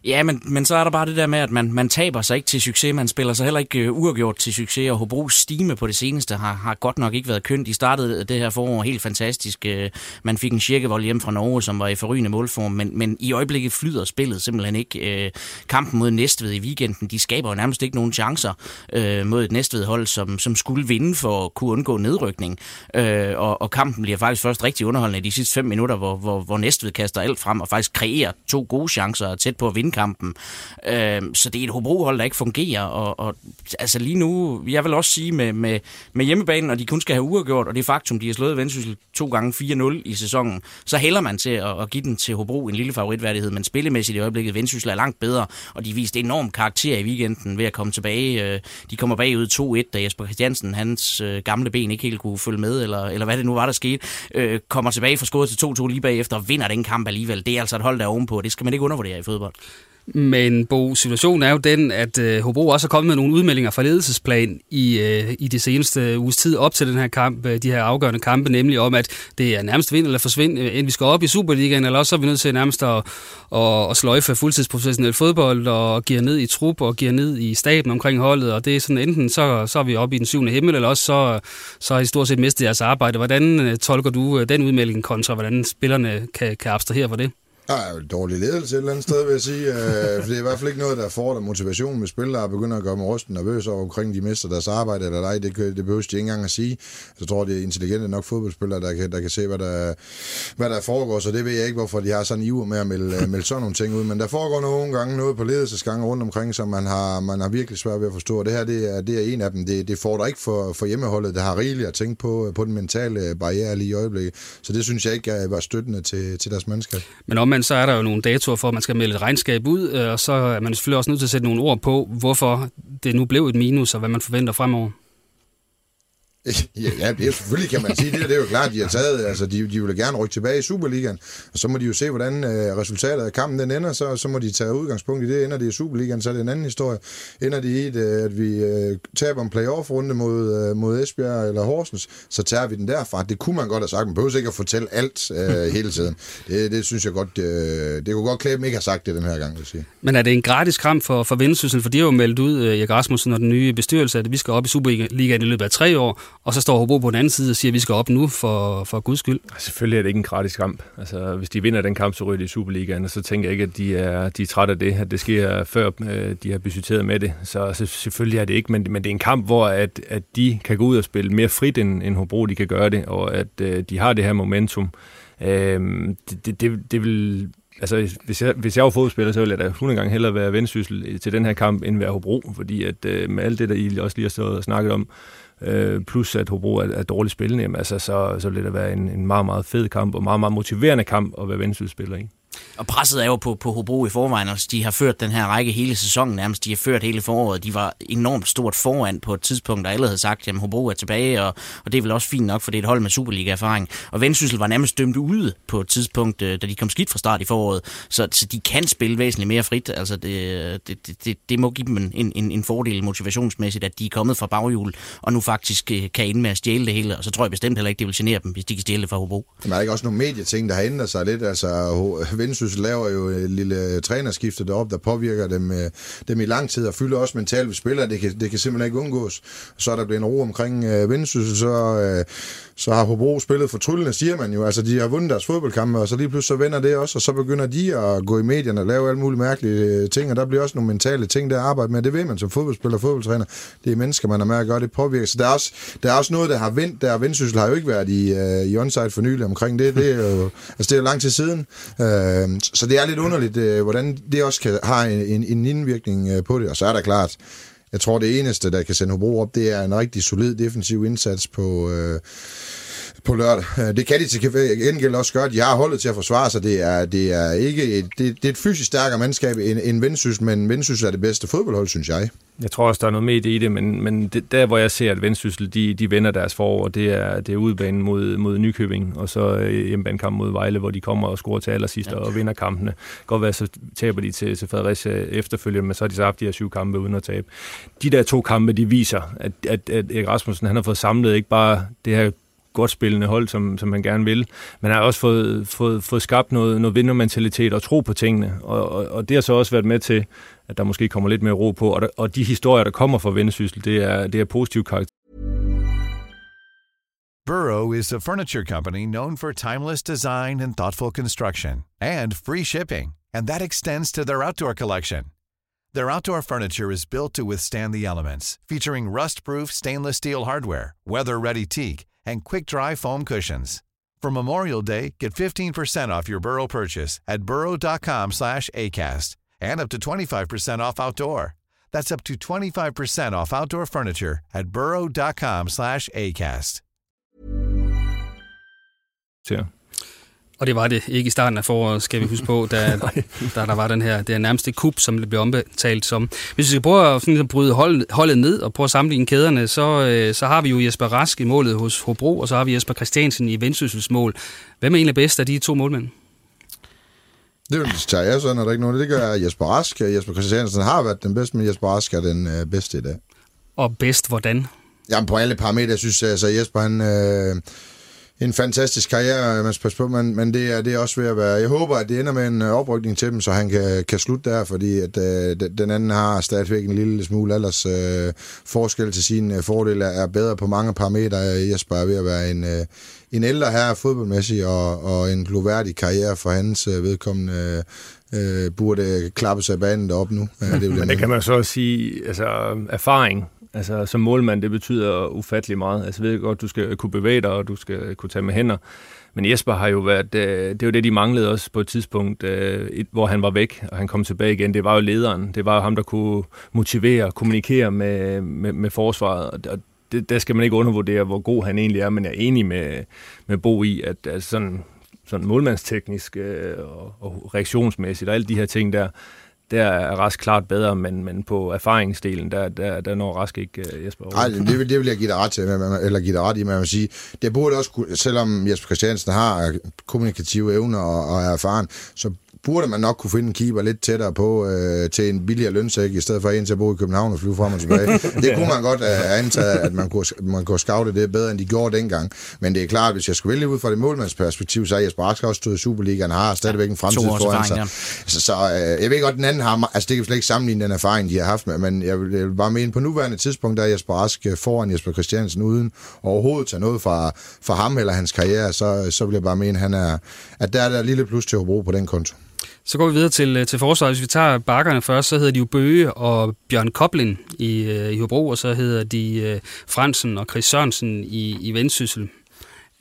Ja, men, men så er der bare det der med, at man, man taber sig ikke til succes. Man spiller sig heller ikke øh, uafgjort til succes, og Hobros stime på det seneste har, har godt nok ikke været kønt. De startede det her forår helt fantastisk. Øh, man fik en cirkevold hjem fra Norge, som var i forrygende målform, men, men i øjeblikket flyder spillet simpelthen ikke. Øh, kampen mod Næstved i weekenden, de skaber jo nærmest ikke nogen chancer mod et Næstved-hold, som, som skulle vinde for at kunne undgå nedrykning. Og, og kampen bliver faktisk først rigtig underholdende i de sidste fem minutter, hvor, hvor, hvor Næstved kaster alt frem og faktisk kreerer to gode chancer tæt på at vinde kampen. Øh, så det er et Hobro-hold, der ikke fungerer, og, og altså lige nu, jeg vil også sige med, med, med hjemmebanen, og de kun skal have uafgjort, og det faktum, de har slået Vendsyssel to gange 4-0 i sæsonen, så hælder man til at, at give den til Hobro en lille favoritværdighed, men spillemæssigt i øjeblikket, Vendsyssel er langt bedre, og de viste enorm karakter i weekenden ved at komme tilbage. Øh, de kommer bagud 2-1, da Jesper Christiansen, hans øh, gamle ben ikke helt kunne følge med, eller, eller hvad det nu var, der skete, øh, kommer tilbage fra skåret til 2-2 lige bagefter og vinder den kamp alligevel. Det er altså et hold, der er ovenpå. Det skal man ikke undervurdere i fodbold. Men Bo, situationen er jo den, at øh, Hobro også er kommet med nogle udmeldinger fra ledelsesplan i, øh, i det seneste uges tid op til den her kamp, øh, de her afgørende kampe, nemlig om, at det er nærmest vind eller forsvind, øh, inden vi skal op i Superligaen, eller også er vi nødt til nærmest at, at, at sløjfe fuldtidsprofessionel fodbold og give ned i trup og give ned i staben omkring holdet, og det er sådan enten så, så er vi oppe i den syvende himmel, eller også så, så har de stort set mistet deres arbejde. Hvordan øh, tolker du øh, den udmelding kontra, hvordan spillerne kan, kan abstrahere for det? Der er jo dårlig ledelse et eller andet sted, vil jeg sige. Øh, for det er i hvert fald ikke noget, der får der motivation med spillere og begynder at gøre mig rysten nervøs over omkring, de mister deres arbejde eller ej. Det, det behøver de ikke engang at sige. Så tror det er intelligente nok fodboldspillere, der kan, der kan se, hvad der, hvad der foregår. Så det ved jeg ikke, hvorfor de har sådan en iver med at melde, øh, melde sådan nogle ting ud. Men der foregår nogle gange noget på ledelsesgange rundt omkring, som man har, man har virkelig svært ved at forstå. Og det her det er, det er en af dem. Det, det får ikke for, for hjemmeholdet, der har rigeligt at tænke på, øh, på den mentale barriere lige i øjeblikket. Så det synes jeg ikke var støttende til, til deres mandskab. Men om men så er der jo nogle datoer for, at man skal melde et regnskab ud, øh, og så er man selvfølgelig også nødt til at sætte nogle ord på, hvorfor det nu blev et minus, og hvad man forventer fremover. Ja, ja, det er selvfølgelig, kan man sige. Det, det er jo klart, de har taget, altså de, de vil gerne rykke tilbage i Superligaen, og så må de jo se, hvordan øh, resultatet af kampen den ender, så, så må de tage udgangspunkt i det. Ender det i Superligaen, så er det en anden historie. Ender det i, et, at vi øh, taber en playoff-runde mod, øh, mod Esbjerg eller Horsens, så tager vi den derfra. Det kunne man godt have sagt. Man behøver ikke at fortælle alt øh, hele tiden. Det, det synes jeg godt, øh, det kunne godt klæde ikke har sagt det den her gang, vil sige. Men er det en gratis kamp for, for Vendsyssel? For de har jo meldt ud, øh, Erik Rasmussen og den nye bestyrelse, at vi skal op i Superligaen i løbet af tre år, og så står Hobro på den anden side og siger, at vi skal op nu for, for guds skyld. Selvfølgelig er det ikke en gratis kamp. Altså, hvis de vinder den kamp, så ryger de i Superligaen, og så tænker jeg ikke, at de er, de er trætte af det, at det sker før øh, de har budgetteret med det. Så, så selvfølgelig er det ikke, men, men det er en kamp, hvor at, at de kan gå ud og spille mere frit, end, end Hobro de kan gøre det, og at øh, de har det her momentum. Øh, det, det, det, det vil altså, hvis jeg, hvis jeg var fodspiller, så ville jeg da 100 gange hellere være vendsyssel til den her kamp, end være Hobro, fordi at øh, med alt det, der I også lige har stået og snakket om, øh, plus at Hobro er, er dårligt spillende, jamen, altså, så, så vil det være en, en meget, meget fed kamp, og meget, meget motiverende kamp at være vendsyssel i. Og presset er jo på, på Hobro i forvejen, altså de har ført den her række hele sæsonen nærmest, de har ført hele foråret, de var enormt stort foran på et tidspunkt, der alle havde sagt, at Hobro er tilbage, og, og det er vel også fint nok, for det er et hold med Superliga-erfaring. Og Vendsyssel var nærmest dømt ude på et tidspunkt, øh, da de kom skidt fra start i foråret, så, så de kan spille væsentligt mere frit, altså det, det, det, det må give dem en, en, en fordel motivationsmæssigt, at de er kommet fra baghjul, og nu faktisk øh, kan ende med at stjæle det hele, og så tror jeg bestemt heller ikke, det vil genere dem, hvis de kan stjæle det fra Hobro. Men er ikke også nogle medieting, der har ændret sig lidt, altså Vendsyssel laver jo et lille øh, trænerskifte deroppe, der påvirker dem, øh, dem i lang tid og fylder også mentalt ved spillere. Det kan, det kan simpelthen ikke undgås. Så er der blevet en ro omkring øh, Vendsyssel, så, øh, så har Hobro spillet fortryllende, siger man jo. Altså, de har vundet deres fodboldkampe, og så lige pludselig så vender det også, og så begynder de at gå i medierne og lave alle mulige mærkelige øh, ting, og der bliver også nogle mentale ting, der at arbejde med. Det ved man som fodboldspiller og fodboldtræner. Det er mennesker, man har med at gøre, det påvirker. Så der er også, der er også noget, der har vendt. Der Vendsyssel har jo ikke været i, øh, i onside for nylig omkring det. Det er jo, altså, det er jo lang tid siden. Uh, så det er lidt underligt, uh, hvordan det også kan have en, en, en indvirkning uh, på det. Og så er der klart, jeg tror, det eneste, der kan sende Hobro op, det er en rigtig solid defensiv indsats på, øh, på lørdag. Øh, det kan de til gengæld også gøre. De har holdet til at forsvare sig. Det er, det er, ikke et, det, det er et fysisk stærkere mandskab end, end Vendsyssel, men Vendsyssel er det bedste fodboldhold, synes jeg. Jeg tror også, der er noget med i det, men, men det, der, hvor jeg ser, at Vendsyssel, de, de vender deres forår, det er, det er udbanen mod, mod Nykøbing, og så øh, hjemmebanekamp mod Vejle, hvor de kommer og scorer til allersidst ja. og vinder kampene. Godt være, så taber de til, til Fredericia efterfølgende, men så har de så haft de her syv kampe uden at tabe. De der to kampe, de viser, at, at, at Erik Rasmussen han har fået samlet ikke bare det her godt spillende hold, som, som han gerne vil. Men har også fået, fået, fået skabt noget, noget vindermentalitet og tro på tingene. Og, og, og det har så også været med til, at der måske kommer lidt mere ro på. Og, der, og de historier, der kommer fra Vendsyssel, det er, det er karakter. Burrow is a furniture company known for timeless design and thoughtful construction and free shipping. And that extends to their outdoor collection. Their outdoor furniture is built to withstand the elements, featuring rust-proof stainless steel hardware, weather-ready teak, and quick-dry foam cushions. For Memorial Day, get 15% off your Burrow purchase at burrow.com slash ACAST and up to 25% off outdoor. That's up to 25% off outdoor furniture at burrow.com slash ACAST. Ja. Og det var det ikke i starten af foråret, skal vi huske på, da, *laughs* da der var den her, det er nærmest et kup, som det blev omtalt som. Hvis vi skal prøve at, sådan, at bryde holdet, holdet ned og prøve at sammenligne kæderne, så, øh, så har vi jo Jesper Rask i målet hos Hobro, og så har vi Jesper Christiansen i Vendsyssels mål. Hvem er egentlig bedst af de to målmænd? Det tager jeg sådan, er der ikke nogen. Det gør Jesper Rask. Jesper Christiansen har været den bedste, men Jesper Rask er den øh, bedste i dag. Og bedst hvordan? Jamen på alle parametre, jeg synes altså Jesper, han... Øh, en fantastisk karriere, man skal passe på, men, men det, er, det er også ved at være... Jeg håber, at det ender med en oprykning til dem, så han kan, kan slutte der, fordi at, øh, den anden har stadigvæk en lille smule alders øh, forskel til sin øh, fordel, er bedre på mange parametre. Jesper er ved at være en, øh, en ældre her fodboldmæssig, og, og en gloværdig karriere for hans øh, vedkommende øh, burde klappe sig banen deroppe nu. Ja, det men det kan man så også sige, altså erfaring Altså, som målmand, det betyder ufattelig meget. Altså, jeg ved godt, du skal kunne bevæge dig, og du skal kunne tage med hænder. Men Jesper har jo været, øh, det var det, de manglede også på et tidspunkt, øh, hvor han var væk, og han kom tilbage igen. Det var jo lederen. Det var jo ham, der kunne motivere og kommunikere med, med, med forsvaret. Og det, der skal man ikke undervurdere, hvor god han egentlig er, men jeg er enig med, med Bo i, at altså sådan, sådan målmandsteknisk øh, og, og reaktionsmæssigt og alle de her ting der, der er Rask klart bedre, men, men på erfaringsdelen, der, der, der når Rask ikke uh, Jesper Nej, det, vil, det vil jeg give dig ret til, eller give dig ret i, man vil sige. Det burde også, selvom Jesper Christiansen har øh, kommunikative evner og, og er erfaren, så burde man nok kunne finde en keeper lidt tættere på øh, til en billigere lønsæk, i stedet for en til at bo i København og flyve frem og tilbage. *laughs* det kunne man godt øh, antage, at man kunne, man kunne scoute det bedre, end de gjorde dengang. Men det er klart, hvis jeg skulle vælge ud fra det målmandsperspektiv, så er Jesper Ask også stået i Superligaen, har stadigvæk en fremtid foran sig. Ja. Så, så øh, jeg ved godt, den anden har, altså det kan slet ikke sammenligne den erfaring, de har haft med, men jeg vil, jeg vil bare mene, på nuværende tidspunkt, der er Jesper Ask øh, foran Jesper Christiansen uden overhovedet tage noget fra, fra ham eller hans karriere, så, så vil jeg bare mene, han er, at der er der lille plus til at bruge på den konto. Så går vi videre til, øh, til forsvaret. Hvis vi tager bakkerne først, så hedder de jo Bøge og Bjørn Koblin i, øh, i Hobro, og så hedder de uh, Fransen og Chris Sørensen i, i Vendsyssel.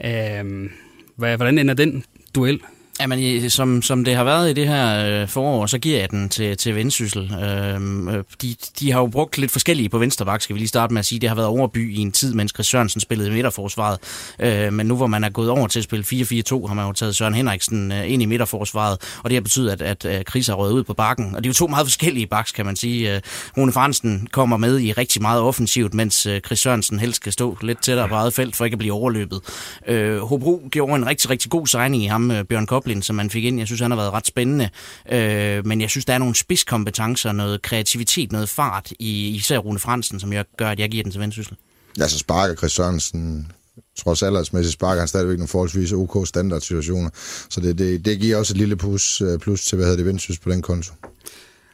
Øhm, uh, hvad, hvordan ender den duel? Jamen, som, som det har været i det her øh, forår, så giver jeg den til, til Vendsyssel. Øhm, øh, de, de har jo brugt lidt forskellige på Venstrebak, skal vi lige starte med at sige. Det har været overby i en tid, mens Chris Sørensen spillede i midterforsvaret. Øh, men nu hvor man er gået over til at spille 4-4-2, har man jo taget Søren Henriksen øh, ind i midterforsvaret, og det har betydet, at, at, øh, Chris har røget ud på bakken. Og det er jo to meget forskellige baks, kan man sige. Øh, Rune Fransen kommer med i rigtig meget offensivt, mens øh, Chris Sørensen helst skal stå lidt tættere på eget felt, for ikke at blive overløbet. Øh, Hobro gjorde en rigtig, rigtig god signing i ham, øh, Bjørn Kopp Chaplin, som man fik ind. Jeg synes, han har været ret spændende. Øh, men jeg synes, der er nogle spidskompetencer, noget kreativitet, noget fart i især Rune Fransen, som jeg gør, at jeg giver den til Vendsyssel. Ja, så sparker Chris Sørensen trods aldersmæssigt sparker han stadigvæk nogle forholdsvis OK standardsituationer. Så det, det, det giver også et lille plus, øh, plus til, hvad hedder det, Vendsyssel på den konto.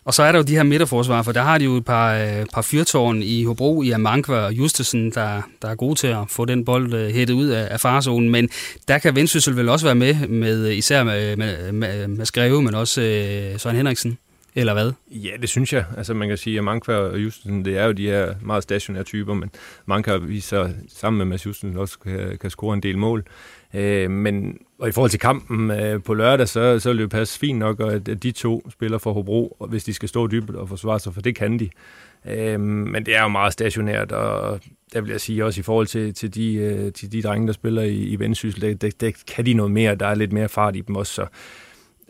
Og så er der jo de her midterforsvar, for der har de jo et par, øh, par fyrtårn i Hobro, i Amankva og Justesen, der, der er gode til at få den bold øh, hættet ud af, af farzonen. Men der kan Vendsyssel vel også være med, med især med, med, med, med Skreve, men også øh, Søren Henriksen. Eller hvad? Ja, det synes jeg. Altså man kan sige, at Manka og Justesen, det er jo de her meget stationære typer, men Manka viser sammen med Mads Justesen også kan, kan score en del mål. Øh, men og i forhold til kampen øh, på lørdag, så, så vil det passe fint nok, at, at de to spiller for Hobro, hvis de skal stå dybt og forsvare sig, for det kan de. Øh, men det er jo meget stationært, og der vil jeg sige også i forhold til, til, de, øh, til de drenge, der spiller i, i Vendsyssel, det, det, det kan de noget mere, der er lidt mere fart i dem også, så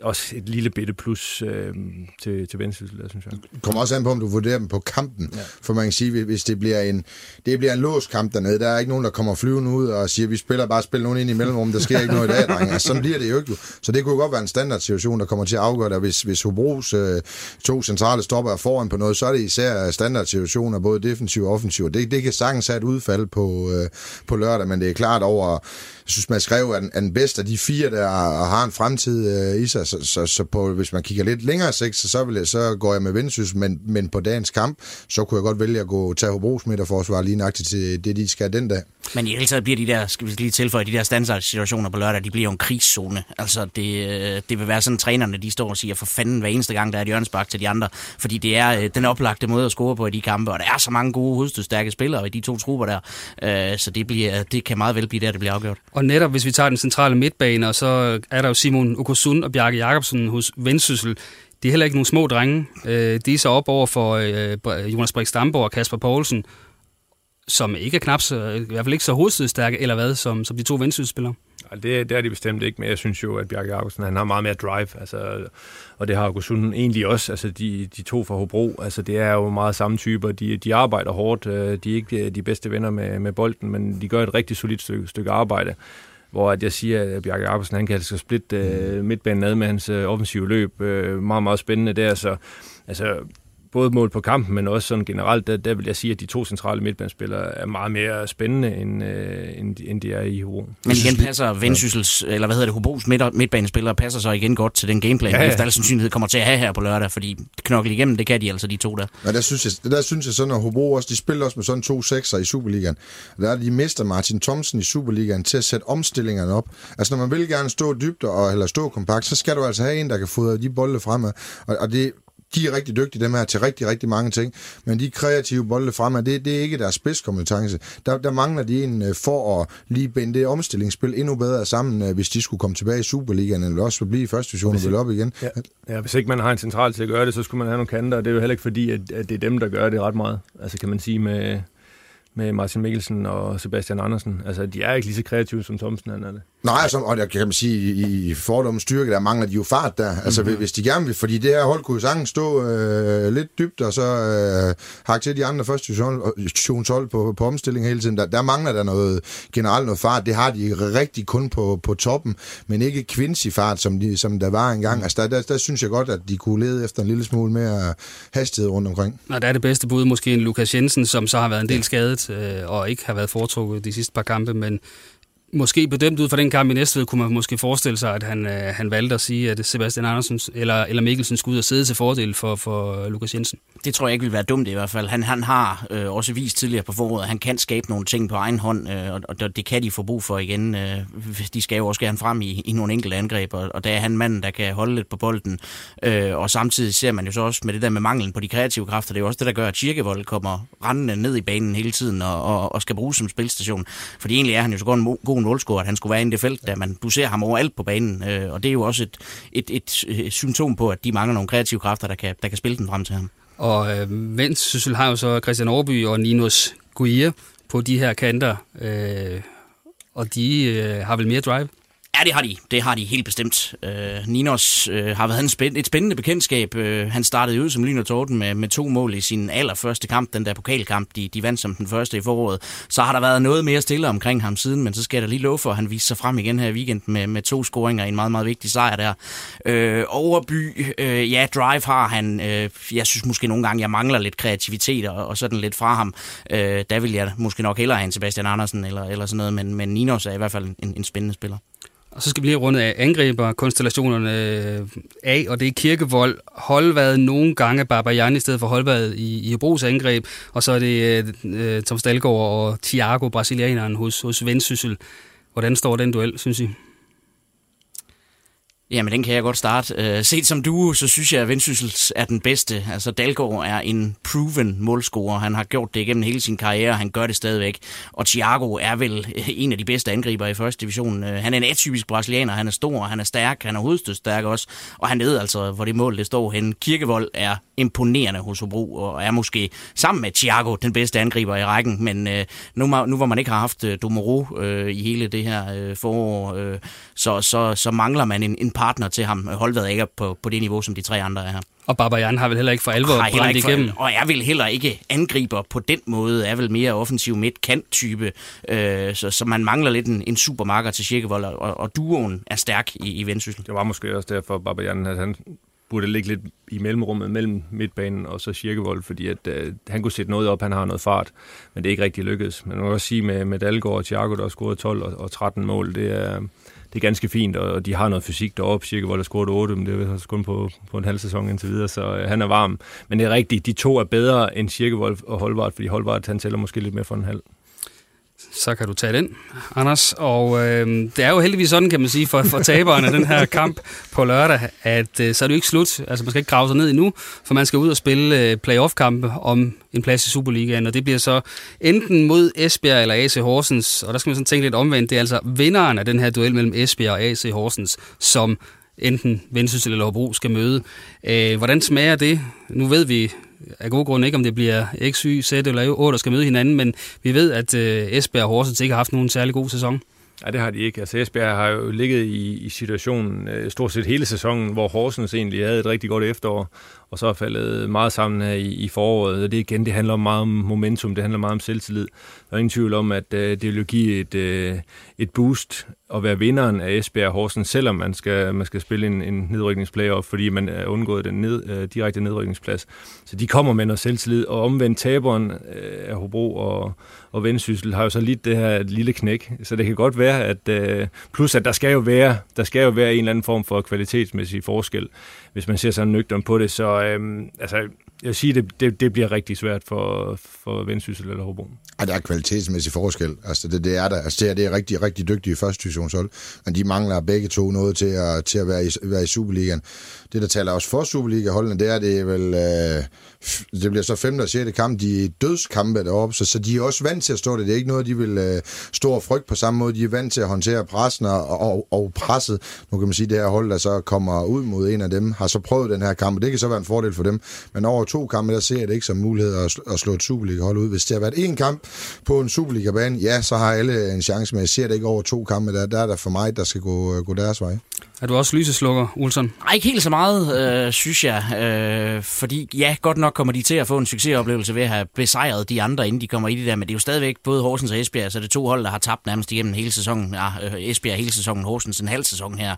også et lille bitte plus øh, til, til Vendsyssel, synes jeg. Det kommer også an på, om du vurderer dem på kampen. Ja. For man kan sige, hvis det bliver en, det bliver en låst kamp dernede, der er ikke nogen, der kommer flyvende ud og siger, vi spiller bare spil nogen ind i mellemrum, der sker ikke noget i dag, drenge. Altså, sådan bliver det jo ikke. Så det kunne godt være en standardsituation, der kommer til at afgøre det. Hvis, hvis Hobros øh, to centrale stopper er foran på noget, så er det især standardsituationer, både defensiv og offensiv. Det, det kan sagtens have et udfald på, øh, på lørdag, men det er klart over jeg synes, man skrev, at den bedste af de fire, der har en fremtid øh, i sig. Så, så, så på, hvis man kigger lidt længere sigt, så, så, vil jeg, så går jeg med Vindsys, men, men på dagens kamp, så kunne jeg godt vælge at gå tage Hobros midterforsvar lige nøjagtigt til det, de skal den dag. Men i hele taget bliver de der, skal vi lige tilføje, de der standardsituationer på lørdag, de bliver jo en krigszone. Altså, det, øh, det vil være sådan, trænerne de står og siger, for fanden hver eneste gang, der er et hjørnespark til de andre. Fordi det er øh, den oplagte måde at score på i de kampe, og der er så mange gode, hovedstødstærke spillere i de to trupper der. Øh, så det, bliver, det kan meget vel blive der, det bliver afgjort. Og netop hvis vi tager den centrale midtbane, og så er der jo Simon Okosun og Bjarke Jacobsen hos Vendsyssel, De er heller ikke nogle små drenge. Øh, de er så op over for øh, Jonas Brix Stamborg og Kasper Poulsen, som ikke er knap så, i hvert fald ikke så hovedstødstærke, eller hvad, som, som de to Vendsyssel-spillere. Altså, det, det er de bestemt ikke, men jeg synes jo, at Bjarke Jacobsen han har meget mere drive, altså, og det har Augustin egentlig også, altså de, de to fra Hobro, altså det er jo meget samme typer, de, de arbejder hårdt, øh, de er ikke øh, de bedste venner med, med bolden, men de gør et rigtig solidt stykke, stykke arbejde, hvor at jeg siger, at Bjarke Jacobsen han kan altså splitte øh, midtbanen ad med hans øh, offensive løb, øh, meget, meget spændende der, så altså både mål på kampen, men også sådan generelt, der, der vil jeg sige, at de to centrale midtbanespillere er meget mere spændende, end, øh, end, end de er i Hobro. Men igen passer Vendsyssels, ja. eller hvad hedder det, Hobros midt, midtbanespillere passer så igen godt til den gameplan, ja, ja. efter al sandsynlighed kommer til at have her på lørdag, fordi knokle igennem, det kan de altså, de to der. Ja, der synes jeg, der synes jeg sådan, at Hobro også, de spiller også med sådan to sekser i Superligaen. Der er de mister Martin Thomsen i Superligaen til at sætte omstillingerne op. Altså, når man vil gerne stå dybt og, eller stå kompakt, så skal du altså have en, der kan fodre de bolde fremad. Og, og det, de er rigtig dygtige, dem her, til rigtig, rigtig mange ting. Men de kreative bolde fremad, det, det er ikke deres spidskompetence. Der, der mangler de en øh, for at lige binde det omstillingsspil endnu bedre sammen, øh, hvis de skulle komme tilbage i Superligaen, eller også blive i første division og vel op igen. Ja, ja, hvis ikke man har en central til at gøre det, så skulle man have nogle kanter, og det er jo heller ikke fordi, at, at det er dem, der gør det ret meget. Altså kan man sige med, med Martin Mikkelsen og Sebastian Andersen. Altså, de er ikke lige så kreative, som Thomsen er det. Nej, altså, og jeg kan man sige, i, i fordommens styrke, der mangler de jo fart der. Altså, mm-hmm. hvis de gerne vil, fordi det her hold kunne jo sagtens stå øh, lidt dybt, og så øh, hakke til de andre første divisionshold på, på omstilling hele tiden. Der, der mangler der noget generelt noget fart. Det har de rigtig kun på, på toppen, men ikke kvinds fart, som, de, som der var engang. Altså, der, der, der, synes jeg godt, at de kunne lede efter en lille smule mere hastighed rundt omkring. Og der er det bedste bud måske en Lukas Jensen, som så har været en del skadet, øh, og ikke har været foretrukket de sidste par kampe, men måske bedømt ud fra den kamp i Næstved, kunne man måske forestille sig, at han, øh, han valgte at sige, at Sebastian Andersen eller, eller Mikkelsen skulle ud og sidde til fordel for, for Lukas Jensen. Det tror jeg ikke vil være dumt i hvert fald. Han, han har øh, også vist tidligere på foråret, at han kan skabe nogle ting på egen hånd, øh, og, og det kan de få brug for igen. Øh, de skal jo også gerne frem i, i nogle enkelte angreb, og, og der er han manden, der kan holde lidt på bolden. Øh, og samtidig ser man jo så også med det der med manglen på de kreative kræfter, det er jo også det, der gør, at Kirkevold kommer rendende ned i banen hele tiden og, og, og skal bruges som spilstation. Fordi egentlig er han jo så god en god målscorer, at han skulle være inde i det felt, der man, du ser ham overalt på banen, øh, og det er jo også et, et, et, et symptom på, at de mangler nogle kreative kræfter, der kan, der kan spille den frem til ham. Og øh, Vendsyssel har jo så Christian Aarby og Ninos Guia på de her kanter, øh, og de øh, har vel mere drive? Ja, det har de. Det har de helt bestemt. Øh, Ninos øh, har været en spænd- et spændende bekendtskab. Øh, han startede ud som Lyn og Torden med, med to mål i sin allerførste kamp, den der pokalkamp. De, de vandt som den første i foråret. Så har der været noget mere stille omkring ham siden, men så skal der lige love for, at han viste sig frem igen her i weekend med, med to scoringer i en meget, meget vigtig sejr der. Øh, Overby, øh, ja, drive har han. Øh, jeg synes måske nogle gange, jeg mangler lidt kreativitet og, og sådan lidt fra ham. Øh, der vil jeg måske nok hellere have en Sebastian Andersen eller, eller sådan noget, men, men Ninos er i hvert fald en, en spændende spiller. Og så skal vi lige runde af angriber konstellationerne øh, A, af, og det er Kirkevold, Holvad nogle gange Barbajan i stedet for Holvad i, i Hebros angreb, og så er det øh, øh Tom Stalgaard og Thiago, brasilianeren hos, hos Vendsyssel. Hvordan står den duel, synes I? Jamen, den kan jeg godt starte. Uh, set som duo, så synes jeg, at Vendsyssels er den bedste. Altså, Dalgaard er en proven målscorer. Han har gjort det igennem hele sin karriere, og han gør det stadigvæk. Og Thiago er vel øh, en af de bedste angriber i første division. Uh, han er en atypisk brasilianer. Han er stor, han er stærk, han er hovedstødstærk også. Og han ved altså, hvor det mål det står hen. Kirkevold er imponerende hos Hobro, og er måske sammen med Thiago den bedste angriber i rækken. Men uh, nu, nu hvor man ikke har haft uh, Domoro uh, i hele det her uh, forår, uh, så, så, så mangler man en, en partner til ham. Holdet ikke på, på det niveau, som de tre andre er her. Og Babajan har vel heller ikke for alvor brændt igennem. For, og er vel heller ikke angriber på den måde, er vel mere offensiv midt-kant-type, øh, så, så man mangler lidt en, en supermarker til Kirkevold, og, og duoen er stærk i, i Vendsyssel. Det var måske også derfor, Babajan, at han burde ligge lidt i mellemrummet mellem midtbanen og så Kirkevold, fordi at, øh, han kunne sætte noget op, han har noget fart, men det er ikke rigtig lykkedes. Men man kan også sige med, med Dalgaard og Thiago, der har scoret 12 og, og 13 mål, det er, det er ganske fint, og de har noget fysik deroppe. Cirka, hvor der scoret 8, men det er kun på, på en halv sæson indtil videre, så øh, han er varm. Men det er rigtigt, de to er bedre end Kirkevold og Holvart, fordi Holvart han tæller måske lidt mere for en halv så kan du tage den, Anders. Og øh, det er jo heldigvis sådan, kan man sige, for, for taberen af den her kamp på lørdag, at øh, så er det jo ikke slut. Altså, man skal ikke grave sig ned endnu, for man skal ud og spille øh, playoff-kampe om en plads i Superligaen, og det bliver så enten mod Esbjerg eller AC Horsens, og der skal man sådan tænke lidt omvendt. Det er altså vinderen af den her duel mellem Esbjerg og AC Horsens, som enten Vendsyssel eller Hobro skal møde. Øh, hvordan smager det? Nu ved vi af gode grunde ikke, om det bliver X, Y, Z eller O, der skal møde hinanden, men vi ved, at øh, Esbjerg og Horsens ikke har haft nogen særlig god sæson. Nej, det har de ikke. Altså Esbjerg har jo ligget i, i situationen øh, stort set hele sæsonen, hvor Horsens egentlig havde et rigtig godt efterår, og så er faldet meget sammen her i, i foråret. Og det igen, det handler meget om momentum, det handler meget om selvtillid. Der er ingen tvivl om, at øh, det vil give et, øh, et boost at være vinderen af Esbjerg og Horsens, selvom man skal, man skal spille en, en nedrykningsplayoff, fordi man er undgået den ned, øh, direkte nedrykningsplads. Så de kommer med noget selvtillid, og omvendt taberen øh, af Hobro og, og Vendsyssel har jo så lidt det her lille knæk. Så det kan godt være, at øh, plus at der skal jo være, der skal jo være en eller anden form for kvalitetsmæssig forskel, hvis man ser sådan nøgteren på det. Så øh, altså, jeg vil sige, det, det, det bliver rigtig svært for, for Vendsyssel eller Hobro. Ja, der er kvalitetsmæssig forskel. Altså, det, det er der. Altså, det er, det er rigtig, rigtig dygtige første divisionshold, men de mangler begge to noget til at, til at være, i, være i Superligaen. Det, der taler også for Superliga-holdene, det er, det er vel... Øh, det bliver så 5. og 6. kamp, de er dødskampe deroppe, så, så de er også vant til at stå det. Det er ikke noget, de vil øh, stå og frygte på samme måde. De er vant til at håndtere pressen og, og, og presset. Nu kan man sige, at det her hold, der så kommer ud mod en af dem, har så prøvet den her kamp, og det kan så være en fordel for dem. Men over to kampe, der ser jeg det ikke som mulighed at, at slå et Superliga-hold ud. Hvis det har været én kamp på en Superliga-bane, ja, så har alle en chance, men jeg ser det ikke over to kampe. Der, der er der for mig, der skal gå, øh, gå deres vej. Er du også lyseslukker, Olsen? Nej, ikke helt så meget, øh, synes jeg. Øh, fordi ja, godt nok kommer de til at få en succesoplevelse ved at have besejret de andre, inden de kommer i det der. Men det er jo stadigvæk både Horsens og Esbjerg, så det er to hold, der har tabt nærmest igennem hele sæsonen. Ja, øh, Esbjerg hele sæsonen, Horsens en halv sæson her.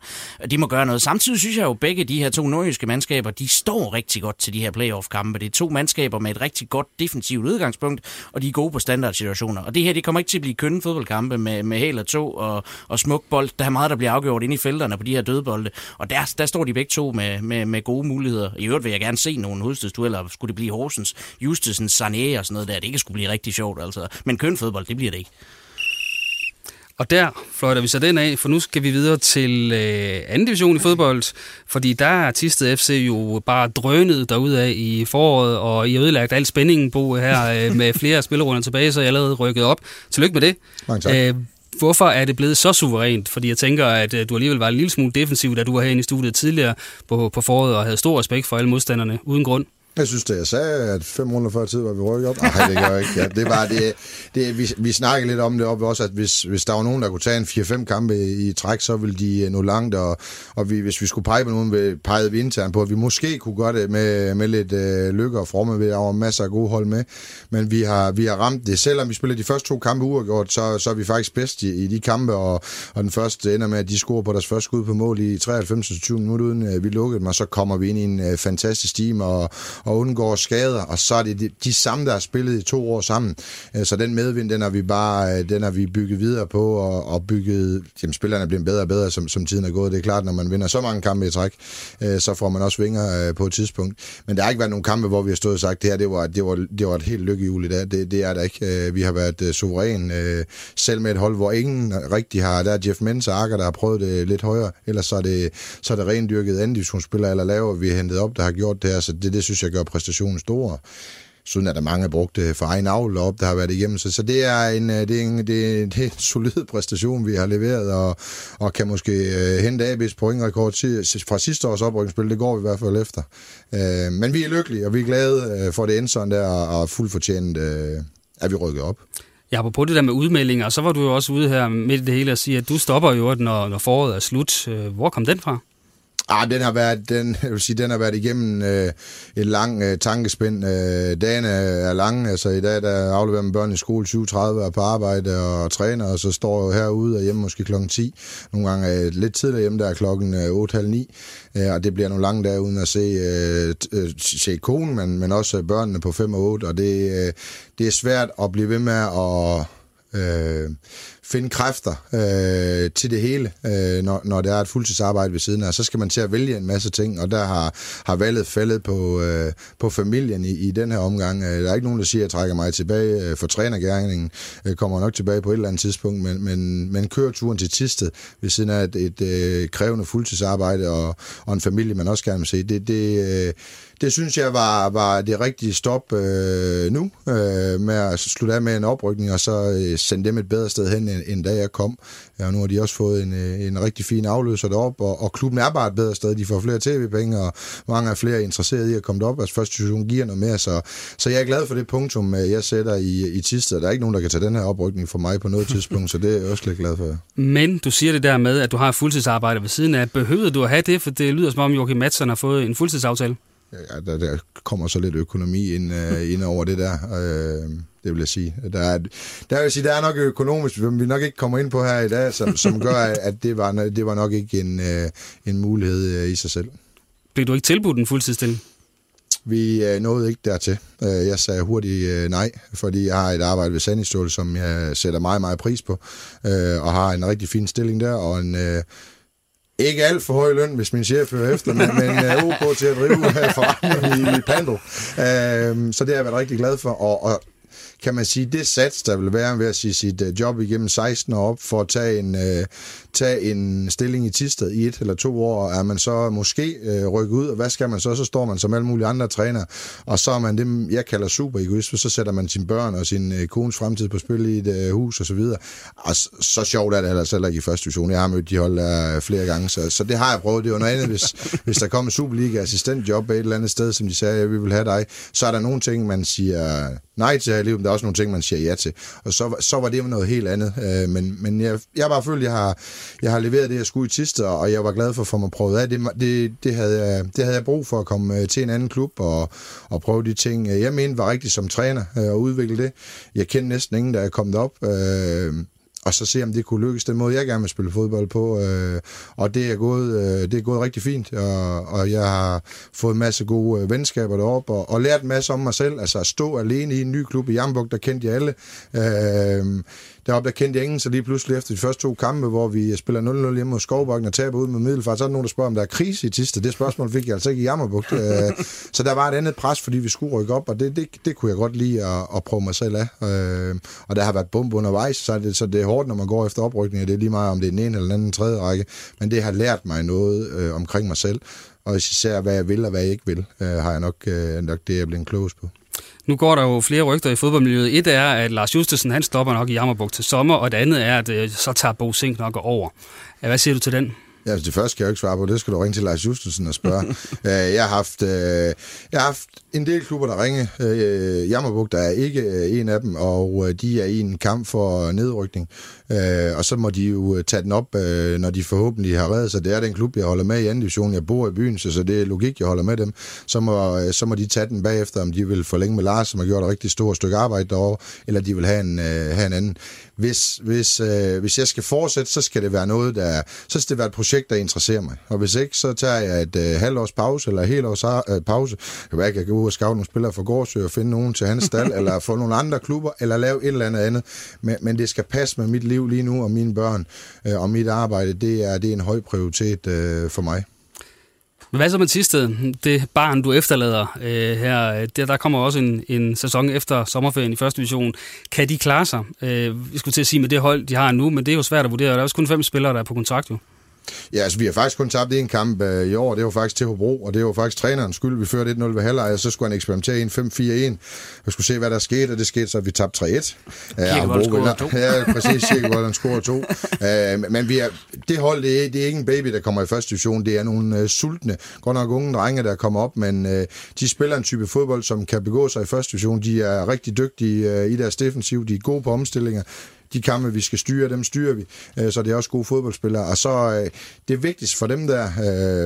De må gøre noget. Samtidig synes jeg jo, at begge de her to nordjyske mandskaber, de står rigtig godt til de her playoff-kampe. Det er to mandskaber med et rigtig godt defensivt udgangspunkt, og de er gode på standardsituationer. Og det her, det kommer ikke til at blive kønne fodboldkampe med, med hæl og to og, og smuk bold. Der er meget, der bliver afgjort inde i felterne på de her dødbolde. Og der, der står de begge to med, med, med gode muligheder. I øvrigt vil jeg gerne se nogle hovedstødsdueller. Skulle det blive Horsens, Justesen, Sané og sådan noget der. Det ikke skulle blive rigtig sjovt, altså. Men kønfodbold, det bliver det ikke. Og der fløjter vi så den af, for nu skal vi videre til øh, anden division i fodbold, fordi der er Tisted FC jo bare drønet af i foråret, og I har ødelagt al spændingen på her øh, med *laughs* flere spillerunder tilbage, så jeg allerede rykket op. Tillykke med det. Mange tak. Øh, hvorfor er det blevet så suverænt? Fordi jeg tænker, at øh, du alligevel var en lille smule defensiv, da du var herinde i studiet tidligere på, på foråret, og havde stor respekt for alle modstanderne uden grund. Jeg synes da, jeg sagde, at fem runder før tid var vi rykket op. Nej, det gør jeg ikke. Ja, det var det, det vi, vi snakkede lidt om det op også, at hvis, hvis der var nogen, der kunne tage en 4-5 kampe i, i træk, så ville de øh, nå langt, og, og vi, hvis vi skulle pege på nogen, pegede vi internt på, at vi måske kunne gøre det med, med lidt øh, lykke og fromme ved, der var masser af gode hold med, men vi har, vi har ramt det. Selvom vi spiller de første to kampe uafgjort, så, så er vi faktisk bedst i, i de kampe, og, og den første ender med, at de scorer på deres første skud på mål i 93-20 minutter, uden øh, vi lukkede dem, og så kommer vi ind i en øh, fantastisk team, og, og undgår skader, og så er det de, de samme, der har spillet i to år sammen. Øh, så den medvind, den har vi bare øh, den har vi bygget videre på, og, og bygget, jamen spillerne er blevet bedre og bedre, som, som tiden er gået. Det er klart, når man vinder så mange kampe i træk, øh, så får man også vinger på et tidspunkt. Men der har ikke været nogen kampe, hvor vi har stået og sagt, det her, det var, det var, det var et helt lykkehjul i dag. Det, det er der ikke. Vi har været suveræn, selv med et hold, hvor ingen rigtig har. Der er Jeff Mensa og Akker, der har prøvet det lidt højere. Ellers så er det, så er det rendyrket anden divisionsspillere eller lavere, vi har hentet op, der har gjort det her. Så det, det synes jeg gøre præstationen stor. Sådan er der mange brugt det for egen avl op, der har været igennem. Så, så det, er en, øh, det, er en, det, er, det er en *laughs* solid præstation, vi har leveret, og, og kan måske øh, hente AB's pointrekord fra sidste års oprykningsspil. Det går vi i hvert fald efter. Øh, men vi er lykkelige, og vi er glade øh, for det endte sådan der, og fuldt fortjent øh, at vi rykker op. Ja, på det der med udmeldinger, så var du jo også ude her midt i det hele og sige, at du stopper jo, når, når foråret er slut. Hvor kom den fra? Ah, den har været, den, *laughs* jeg vil sige, den har været igennem øh, et lang øh, tankespind. Øh, dagen er lang, altså i dag der afleverer man børn i skole 7.30 og på arbejde og træner, og så står jeg herude og hjemme måske klokken 10. Nogle gange er lidt tidligere hjemme, der er klokken øh, 8.30 øh, og det bliver nogle lange dage uden at se, øh, øh, se konen, men, men også øh, børnene på 5 og 8, og det, øh, det er svært at blive ved med at øh, finde kræfter øh, til det hele, øh, når, når det er et fuldtidsarbejde ved siden af. Så skal man til at vælge en masse ting, og der har, har valget faldet på, øh, på familien i, i den her omgang. Øh, der er ikke nogen, der siger, at jeg trækker mig tilbage øh, for trænergærningen. Øh, kommer nok tilbage på et eller andet tidspunkt, men, men, men kører turen til Tisted ved siden af et, et øh, krævende fuldtidsarbejde og, og en familie, man også gerne vil se. Det, det, øh, det synes jeg var, var det rigtige stop øh, nu, øh, med at slutte af med en oprykning, og så øh, sende dem et bedre sted hen, end da jeg kom. Ja, og nu har de også fået en, øh, en rigtig fin afløser derop, og, og klubben er bare et bedre sted. De får flere tv-penge, og mange er flere interesserede i at komme derop. Altså første division giver noget mere, så, så jeg er glad for det punktum, øh, jeg sætter i, i Tisted. Der er ikke nogen, der kan tage den her oprykning for mig på noget tidspunkt, *laughs* så det er jeg også lidt glad for. Men du siger det der med, at du har fuldtidsarbejde ved siden af. Behøvede du at have det, for det lyder som om Joachim Madsen har fået en fuldtidsaftale? Ja, der, der kommer så lidt økonomi ind, uh, ind over det der. Uh, det vil jeg sige. Der er, der, vil jeg sige, der er nok økonomisk, som vi nok ikke kommer ind på her i dag, som, som gør, at det var, det var nok ikke en, uh, en mulighed uh, i sig selv. Blev du ikke tilbudt en fuldtidsstilling? Vi uh, nåede ikke dertil. Uh, jeg sagde hurtigt uh, nej, fordi jeg har et arbejde ved Sandistål, som jeg sætter meget, meget pris på, uh, og har en rigtig fin stilling der, og en... Uh, ikke alt for høj løn, hvis min chef hører efter, men, men er OK til at drive øh, forretning i, i Pandro. Øhm, så det har jeg været rigtig glad for, og, og kan man sige, det sats, der vil være ved at sige sit øh, job igennem 16 år op for at tage en, tage en stilling i Tisted i et eller to år, er man så måske uh, rykket ud, og hvad skal man så? Så står man som alle mulige andre træner, og så er man det, jeg kalder super egoist, for så sætter man sine børn og sin uh, kones fremtid på spil i et uh, hus og så videre. Og så, så sjovt er det ellers heller ikke i første division. Jeg har mødt de hold der flere gange, så, så det har jeg prøvet. Det var noget andet, hvis, *laughs* hvis der kom en Superliga-assistentjob et eller andet sted, som de sagde, at vi vil have dig, så er der nogle ting, man siger nej til her i livet, men der er også nogle ting, man siger ja til. Og så, så var det noget helt andet. Øh, men men jeg, jeg har bare følt, at jeg har, jeg har leveret det, jeg skulle i Tiste, og jeg var glad for at få mig prøvet af. Det, det, det, havde, jeg, det havde jeg brug for at komme øh, til en anden klub og, og prøve de ting, øh, jeg mente var rigtigt som træner øh, og udvikle det. Jeg kendte næsten ingen, der er kommet op. Øh, og så se, om det kunne lykkes den måde, jeg gerne vil spille fodbold på. Øh, og det er, gået, øh, det er gået rigtig fint, og, og jeg har fået en masse gode øh, venskaber deroppe, og, og lært en masse om mig selv. Altså at stå alene i en ny klub i Jambuk, der kendte jeg alle. Øh, deroppe, der kendte jeg ingen, så lige pludselig efter de første to kampe, hvor vi spiller 0-0 hjemme hos Skovbakken og taber ud med Middelfart, så er der nogen, der spørger, om der er krise i Tiste. Det spørgsmål fik jeg altså ikke i Jammerbugt. *laughs* Øh, så der var et andet pres, fordi vi skulle rykke op, og det, det, det kunne jeg godt lide at, at prøve mig selv af. Øh, og der har været bump undervejs, så det, så det er hårdt, når man går efter oprykning, og det er lige meget, om det er den ene eller den anden tredje række. Men det har lært mig noget øh, omkring mig selv, og især hvad jeg vil og hvad jeg ikke vil, øh, har jeg nok, øh, nok det, jeg er blevet klogest på. Nu går der jo flere rygter i fodboldmiljøet. Et er, at Lars Justesen han stopper nok i Jammerburg til sommer, og det andet er, at øh, så tager Bo Sink nok over. Hvad siger du til den? Ja, altså det første kan jeg jo ikke svare på. Det skal du ringe til Lars Justesen og spørge. *laughs* Øh, jeg, har haft, øh, jeg har haft en del klubber, der ringer. Jammerburg, der er ikke en af dem, og de er i en kamp for nedrykning. og så må de jo tage den op, når de forhåbentlig har reddet sig. Det er den klub, jeg holder med i anden division. Jeg bor i byen, så det er logik, jeg holder med dem. Så må, så må de tage den bagefter, om de vil forlænge med Lars, som har gjort et rigtig stort stykke arbejde derovre, eller de vil have en, have en anden. Hvis, hvis, hvis jeg skal fortsætte, så skal det være noget, der... Så skal det være et projekt, der interesserer mig. Og hvis ikke, så tager jeg et øh, halvårs pause, eller et helt års øh, pause. Jeg kan være, jeg kan gå ud og scout nogle spillere fra Gårdsø og finde nogen til hans stald, *laughs* eller få nogle andre klubber, eller lave et eller andet andet. Men, men det skal passe med mit liv lige nu, og mine børn, øh, og mit arbejde, det er, det er en høj prioritet øh, for mig. Men hvad så med Tisted? Det barn, du efterlader øh, her, der, der kommer også en, en sæson efter sommerferien i første division. Kan de klare sig? Øh, jeg skulle til at sige med det hold, de har nu, men det er jo svært at vurdere. Der er også kun fem spillere, der er på kontrakt jo. Ja, altså vi har faktisk kun tabt en kamp øh, i år, det var faktisk til Hobro, og det var faktisk trænerens skyld. Vi førte 1-0 ved halvleg, og så skulle han eksperimentere i en 5-4-1. Vi skulle se, hvad der skete, og det skete så, vi tabte 3-1. Kirkevold scorede to. Ja, præcis, Kirkevold *laughs* han scorede to. uh, men vi er, det hold, det er, det er ikke en baby, der kommer i første division, det er nogle uh, sultne, godt nok unge drenge, der kommer op, men uh, de spiller en type fodbold, som kan begå sig i første division. De er rigtig dygtige uh, i deres defensiv, de er gode på omstillinger de kampe, vi skal styre, dem styrer vi. Øh, så det er også gode fodboldspillere. Og så øh, det vigtigste for dem der,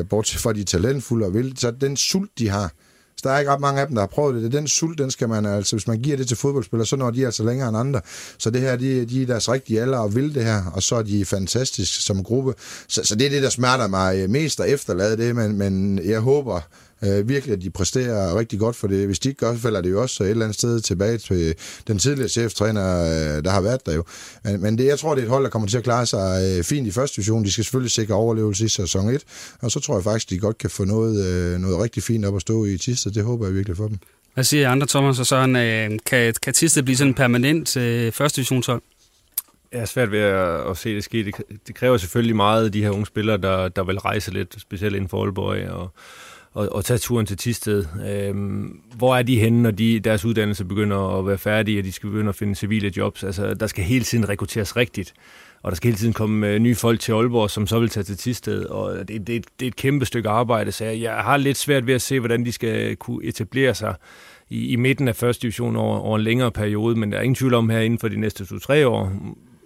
øh, bortset fra de talentfulde og vil, så den sult, de har. Så der er ikke ret mange af dem, der har prøvet det. Den sult, den skal man altså, hvis man giver det til fodboldspillere, så når de altså længere end andre. Så det her, de, de er deres rigtige alder og vil det her, og så er de fantastiske som gruppe. Så, så det er det, der smerter mig mest at efterlade det, men, men jeg håber, øh, virkelig, at de præsterer rigtig godt for det. Hvis de ikke gør, falder det jo også et eller andet sted tilbage til den tidligere cheftræner, øh, der har været der jo. Men, men det, jeg tror, det er et hold, der kommer til at klare sig øh, fint i første division. De skal selvfølgelig sikre overlevelse i sæson 1, og så tror jeg faktisk, de godt kan få noget, øh, noget rigtig fint op at stå i Tisted. Det håber jeg virkelig for dem. Hvad siger andre, Thomas og Søren? Øh, kan, kan Tisted blive sådan en permanent øh, første divisionshold? Jeg er svært ved at, at se det ske. Det, det kræver selvfølgelig meget af de her unge spillere, der, der vil rejse lidt, specielt inden for Aalborg. Og, at, at tage turen til Tisted. Øhm, hvor er de henne, når de, deres uddannelse begynder at være færdige, og de skal begynde at finde civile jobs? Altså, der skal hele tiden rekrutteres rigtigt, og der skal hele tiden komme øh, nye folk til Aalborg, som så vil tage til Tisted, og det, det, det er et kæmpe stykke arbejde, så jeg har lidt svært ved at se, hvordan de skal kunne etablere sig i, i midten af første division over, over en længere periode, men der er ingen tvivl om her inden for de næste 2-3 år,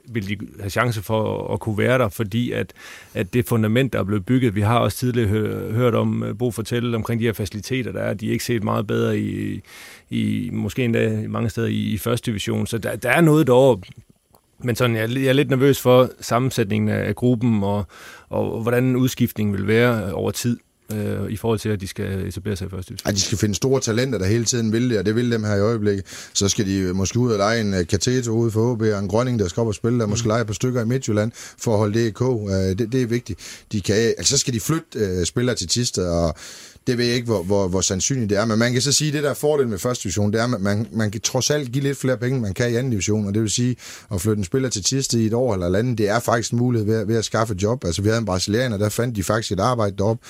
vil de have chance for at kunne være der, fordi at, at det fundament, der er blevet bygget, vi har også tidligere hø- hørt om øh, Bo fortælle omkring de her faciliteter, der er, de er ikke set meget bedre i, i måske endda mange steder i, i første division, så der, der er noget derovre, men sådan, jeg, jeg er lidt nervøs for sammensætningen af gruppen, og, og hvordan udskiftningen vil være over tid øh, i forhold til, at de skal etablere sig i første division. Ja, de skal finde store talenter, der hele tiden vil det, og det vil dem her i øjeblikket. Så skal de måske ud og lege en uh, Kateto ude for HB, og en Grønning, der skal op og spille, der mm. måske lege på stykker i Midtjylland for at holde det i k. Uh, det, det er vigtigt. De kan, altså, så skal de flytte uh, spillere til Tiste, og det ved jeg ikke, hvor, hvor, hvor sandsynligt det er, men man kan så sige, at det der er fordelen med første division, det er, at man, man kan trods alt give lidt flere penge, end man kan i anden division, og det vil sige, at flytte en spiller til Tiste i et år eller andet, det er faktisk en mulighed ved, ved at skaffe et job. Altså vi havde en brasilianer, der fandt de faktisk et arbejde deroppe,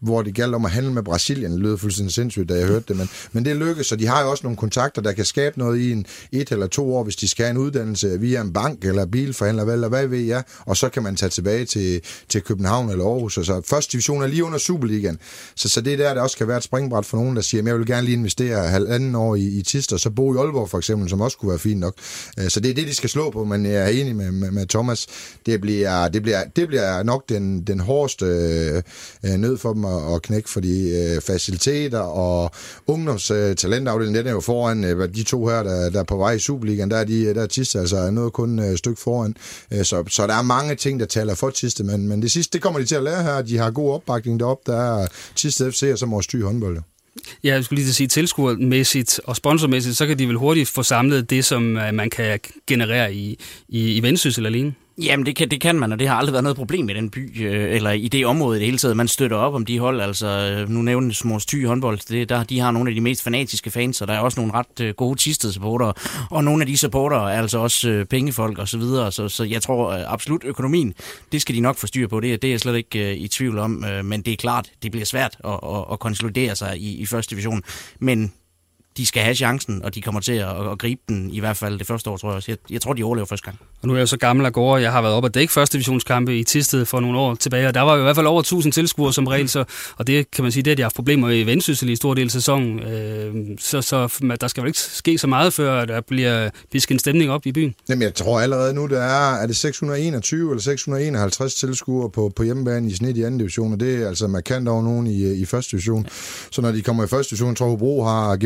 hvor det galt om at handle med Brasilien. Det lød fuldstændig sindssygt, da jeg hørte det, men, men det lykkedes, så de har jo også nogle kontakter, der kan skabe noget i en et eller to år, hvis de skal have en uddannelse via en bank eller bilforhandler, eller hvad ved jeg, og så kan man tage tilbage til, til København eller Aarhus. Så, så første division er lige under Superligaen, så, så det er der, der også kan være et springbræt for nogen, der siger, at jeg vil gerne lige investere halvanden år i, i Tist, og så bo i Aalborg for eksempel, som også kunne være fint nok. Øh, så det er det, de skal slå på, men jeg er enig med, med, med Thomas. Det bliver, det bliver, det bliver nok den, den hårdeste øh, nød for dem at, at knække, fordi øh, faciliteter og ungdomstalentafdelingen, øh, den er jo foran øh, de to her, der, der er på vej i Superligaen, der er de der er Tiste, altså er noget kun et øh, stykke foran. Øh, så, så der er mange ting, der taler for Tiste, men, men det sidste, det kommer de til at lære her. De har god opbakning deroppe. Der er Tiste FC og så vores styre håndbold. Ja, jeg skulle lige til at sige, tilskuermæssigt og sponsormæssigt, så kan de vel hurtigt få samlet det, som øh, man kan generere i, i, i Vendsyssel alene. Jamen, det kan, det kan man, og det har aldrig været noget problem i den by, øh, eller i det område i det hele taget. Man støtter op om de hold, altså øh, nu nævnes Mors Thy håndbold, det, der, de har nogle af de mest fanatiske fans, og der er også nogle ret øh, gode tistede supportere, og nogle af de supportere er altså også øh, pengefolk og så videre, så, så jeg tror øh, absolut økonomien, det skal de nok få styr på, det, det er jeg slet ikke øh, i tvivl om, øh, men det er klart, det bliver svært at, at, at konsolidere sig i, i første division, men de skal have chancen, og de kommer til at, at gribe den, i hvert fald det første år, tror jeg. Jeg, jeg tror, de overlever første gang. Og nu er jeg så gammel og går, jeg har været oppe og dække første divisionskampe i Tisted for nogle år tilbage, og der var jo i hvert fald over 1000 tilskuere som regel, så, og det kan man sige, det at de har haft problemer i Vendsyssel i stor del af sæsonen, øh, så, så der skal vel ikke ske så meget, før der bliver pisket en stemning op i byen. Jamen, jeg tror allerede nu, der er, er det 621 eller 651 tilskuere på, på hjemmebane i snit i anden division, og det er altså markant over nogen i, i første division. Så når de kommer i første division, tror jeg, Hobro har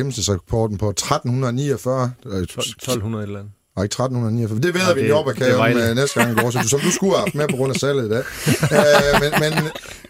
rapporten på 1349. 1200 øh, eller andet. Og ikke 1349. Det ved ja, vi op, at kan om uh, næste gang går, så du, som du skulle have haft med på grund af salget i dag. uh, *laughs* men men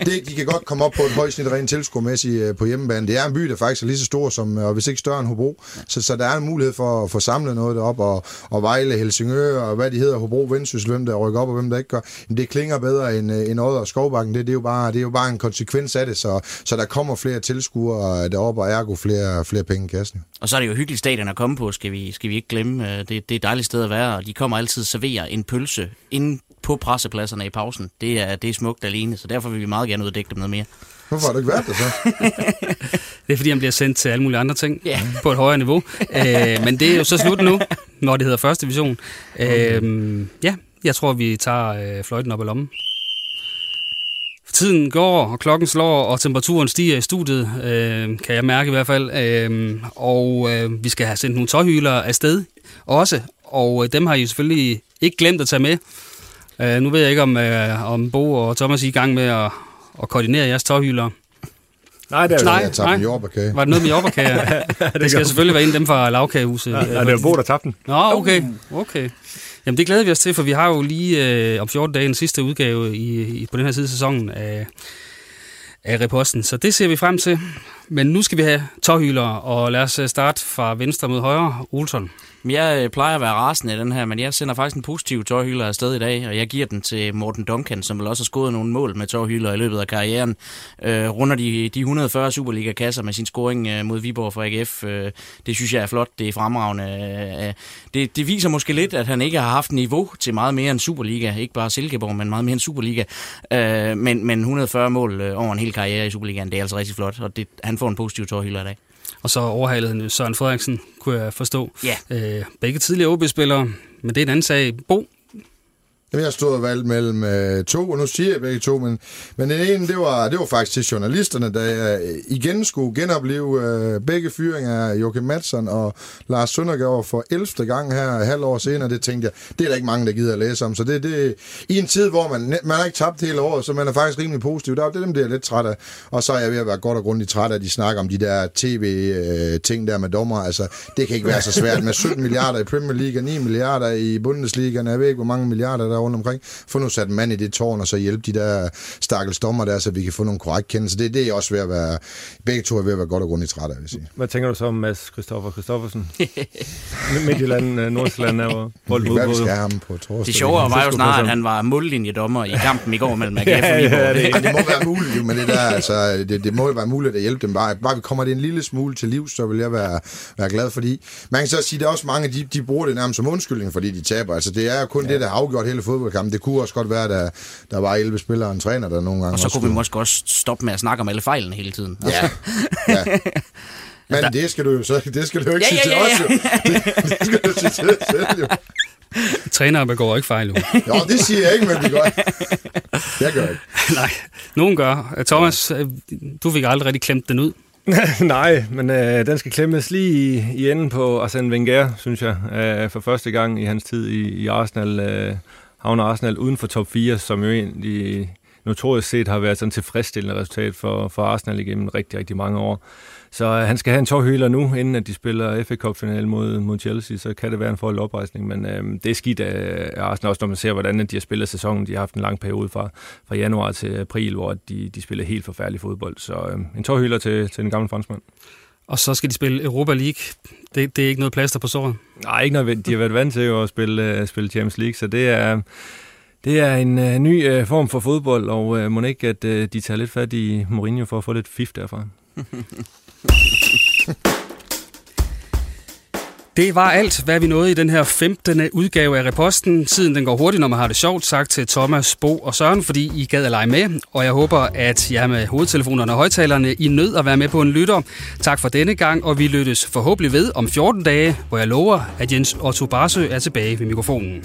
det, de kan godt komme op på et højt snit rent tilskuermæssigt uh, på hjemmebane. Det er en by, der faktisk er lige så stor som, og hvis ikke større end Hobro. Så, så der er en mulighed for at få samlet noget derop og, og Vejle, Helsingør og hvad de hedder, Hobro, Vendsyssel, hvem der rykker op og hvem der ikke gør. Men det klinger bedre end, end Odder og Skovbakken. Det, det, er jo bare, det er jo bare en konsekvens af det, så, så der kommer flere tilskuere deroppe og ergo flere, flere penge i kassen. Og så er det jo hyggeligt stadion at komme på, skal vi, skal vi ikke glemme. Det, det er dejligt sted at være, og de kommer altid servere en pølse inde på pressepladserne i pausen. Det er, det er smukt alene, så derfor vil vi meget gerne uddække dem noget mere. Hvorfor har du ikke været der så? *laughs* det er fordi, han bliver sendt til alle mulige andre ting yeah. på et højere niveau. Æ, men det er jo så slut nu, når det hedder første division. Okay. Æ, ja, jeg tror, vi tager øh, fløjten op i lommen. Tiden går, og klokken slår, og temperaturen stiger i studiet, øh, kan jeg mærke i hvert fald. Øh, og øh, vi skal have sendt nogle tøjhylere afsted også, og øh, dem har I selvfølgelig ikke glemt at tage med. Øh, nu ved jeg ikke, om, øh, om Bo og Thomas er i gang med at, at koordinere jeres tøjhylere. Nej, det er nej, jeg nej. jordbærkage. Var det noget med jordbærkage? *laughs* ja, det, det skal selvfølgelig være en af dem fra lavkagehuset. Ja, ja, det er Bo, der tabte den. Nå, okay. okay. Jamen det glæder vi os til, for vi har jo lige øh, om 14 dage den sidste udgave i, i, på den her side af sæsonen af, af reposten, så det ser vi frem til men nu skal vi have tårhyler, og lad os øh, starte fra venstre mod højre. Olsson. Jeg øh, plejer at være rasende i den her, men jeg sender faktisk en positiv tårhylder afsted i dag, og jeg giver den til Morten Duncan, som vel også har scoret nogle mål med tårhylder i løbet af karrieren. Øh, runder de, de 140 Superliga-kasser med sin scoring øh, mod Viborg for AGF. Øh, det synes jeg er flot, det er fremragende. Øh, øh, det, det viser måske lidt, at han ikke har haft niveau til meget mere end Superliga. Ikke bare Silkeborg, men meget mere end Superliga. Øh, men, men 140 mål over en hel karriere i Superligaen, det er altså rigtig flot, og det, han får en positiv tårhylder i dag. Og så overhalede han Søren Frederiksen, kunne jeg forstå. Ja. Øh, begge tidligere OB-spillere, men det er en anden sag. Bo, Jamen, jeg stod og valgte mellem øh, to, og nu siger jeg begge to, men, men den ene, det var, det var faktisk til journalisterne, der øh, igen skulle genopleve øh, begge fyringer af Joachim Madsen og Lars Søndergaard for 11. gang her halv år senere. Det tænkte jeg, det er der ikke mange, der gider at læse om. Så det, det i en tid, hvor man, man har ikke tabt hele året, så man er faktisk rimelig positiv. Der er det dem, der er lidt træt af. Og så er jeg ved at være godt og grundigt træt af, at de snakker om de der tv-ting øh, der med dommer. Altså, det kan ikke være så svært med 17 milliarder i Premier League og 9 milliarder i Bundesliga. Jeg ved ikke, hvor mange milliarder der rundt omkring. Få nu sat en mand i det tårn, og så hjælpe de der stakkels dommer der, så vi kan få nogle korrekt kendelser. Det, det er også ved at være, begge to er ved at være godt og grundigt træt af, vil jeg sige. Hvad tænker du så om Mads Christoffer Christoffersen? *laughs* Midtjylland, øh, Nordsjælland er bolden Hvad vi skal have ham på torsdag. Det sjove var jo snart, at han var mållinjedommer i kampen i går mellem *laughs* AGF og Ja, Viborg. ja, det, det må være muligt, jo, men det der, altså, det, det må være muligt at hjælpe dem. Bare, bare vi kommer det en lille smule til liv, så vil jeg være, være glad, fordi man kan så sige, der er også mange, de, de bruger det nærmest som undskyldning, fordi de taber. Altså, det er jo kun ja. det, der har afgjort hele fodboldkampen. Det kunne også godt være, at der, der var 11 spillere og en træner, der nogle gange Og så også kunne vi måske også stoppe med at snakke om alle fejlene hele tiden. Ja, ja. *laughs* Men det skal du jo så, det skal du jo ikke Ja, sige ja, til ja, os, jo. *laughs* Det, det skal du sige til selv, jo. trænere begår ikke fejl. Jo. *laughs* Jo, det siger jeg ikke, men det gør Jeg gør ikke. Nej, nogen gør. Thomas, øh, du fik aldrig rigtig klemt den ud. Nej, men øh, den skal klemmes lige i, i enden på Arsene Wenger, synes jeg. Øh, for første gang i hans tid i, i Arsenal. Øh, havner Arsenal uden for top 4, som jo egentlig notorisk set har været sådan tilfredsstillende resultat for, for Arsenal igennem rigtig, rigtig mange år. Så øh, han skal have en tårhyler nu, inden at de spiller FA cup final mod, mod Chelsea, så kan det være en forhold oprejsning, men øh, det er skidt af, øh, af Arsenal, også når man ser, hvordan de har spillet sæsonen. De har haft en lang periode fra, fra januar til april, hvor de, de spiller helt forfærdelig fodbold. Så øh, en tårhyler til, til den gamle franskmand. Og så skal de spille Europa League. Det, det er ikke noget plaster på såret. Nej, ikke noget. De har været vant til at spille, uh, spille Champions League, så det er, det er en uh, ny uh, form for fodbold, og uh, må ikke, at uh, de tager lidt fat i Mourinho for at få lidt fif derfra. *laughs* Det var alt, hvad vi nåede i den her 15. udgave af Reposten. Tiden den går hurtigt, når man har det sjovt, sagt til Thomas, Bo og Søren, fordi I gad at lege med. Og jeg håber, at jeg med hovedtelefonerne og højtalerne i nød at være med på en lytter. Tak for denne gang, og vi lyttes forhåbentlig ved om 14 dage, hvor jeg lover, at Jens Otto Barsø er tilbage ved mikrofonen.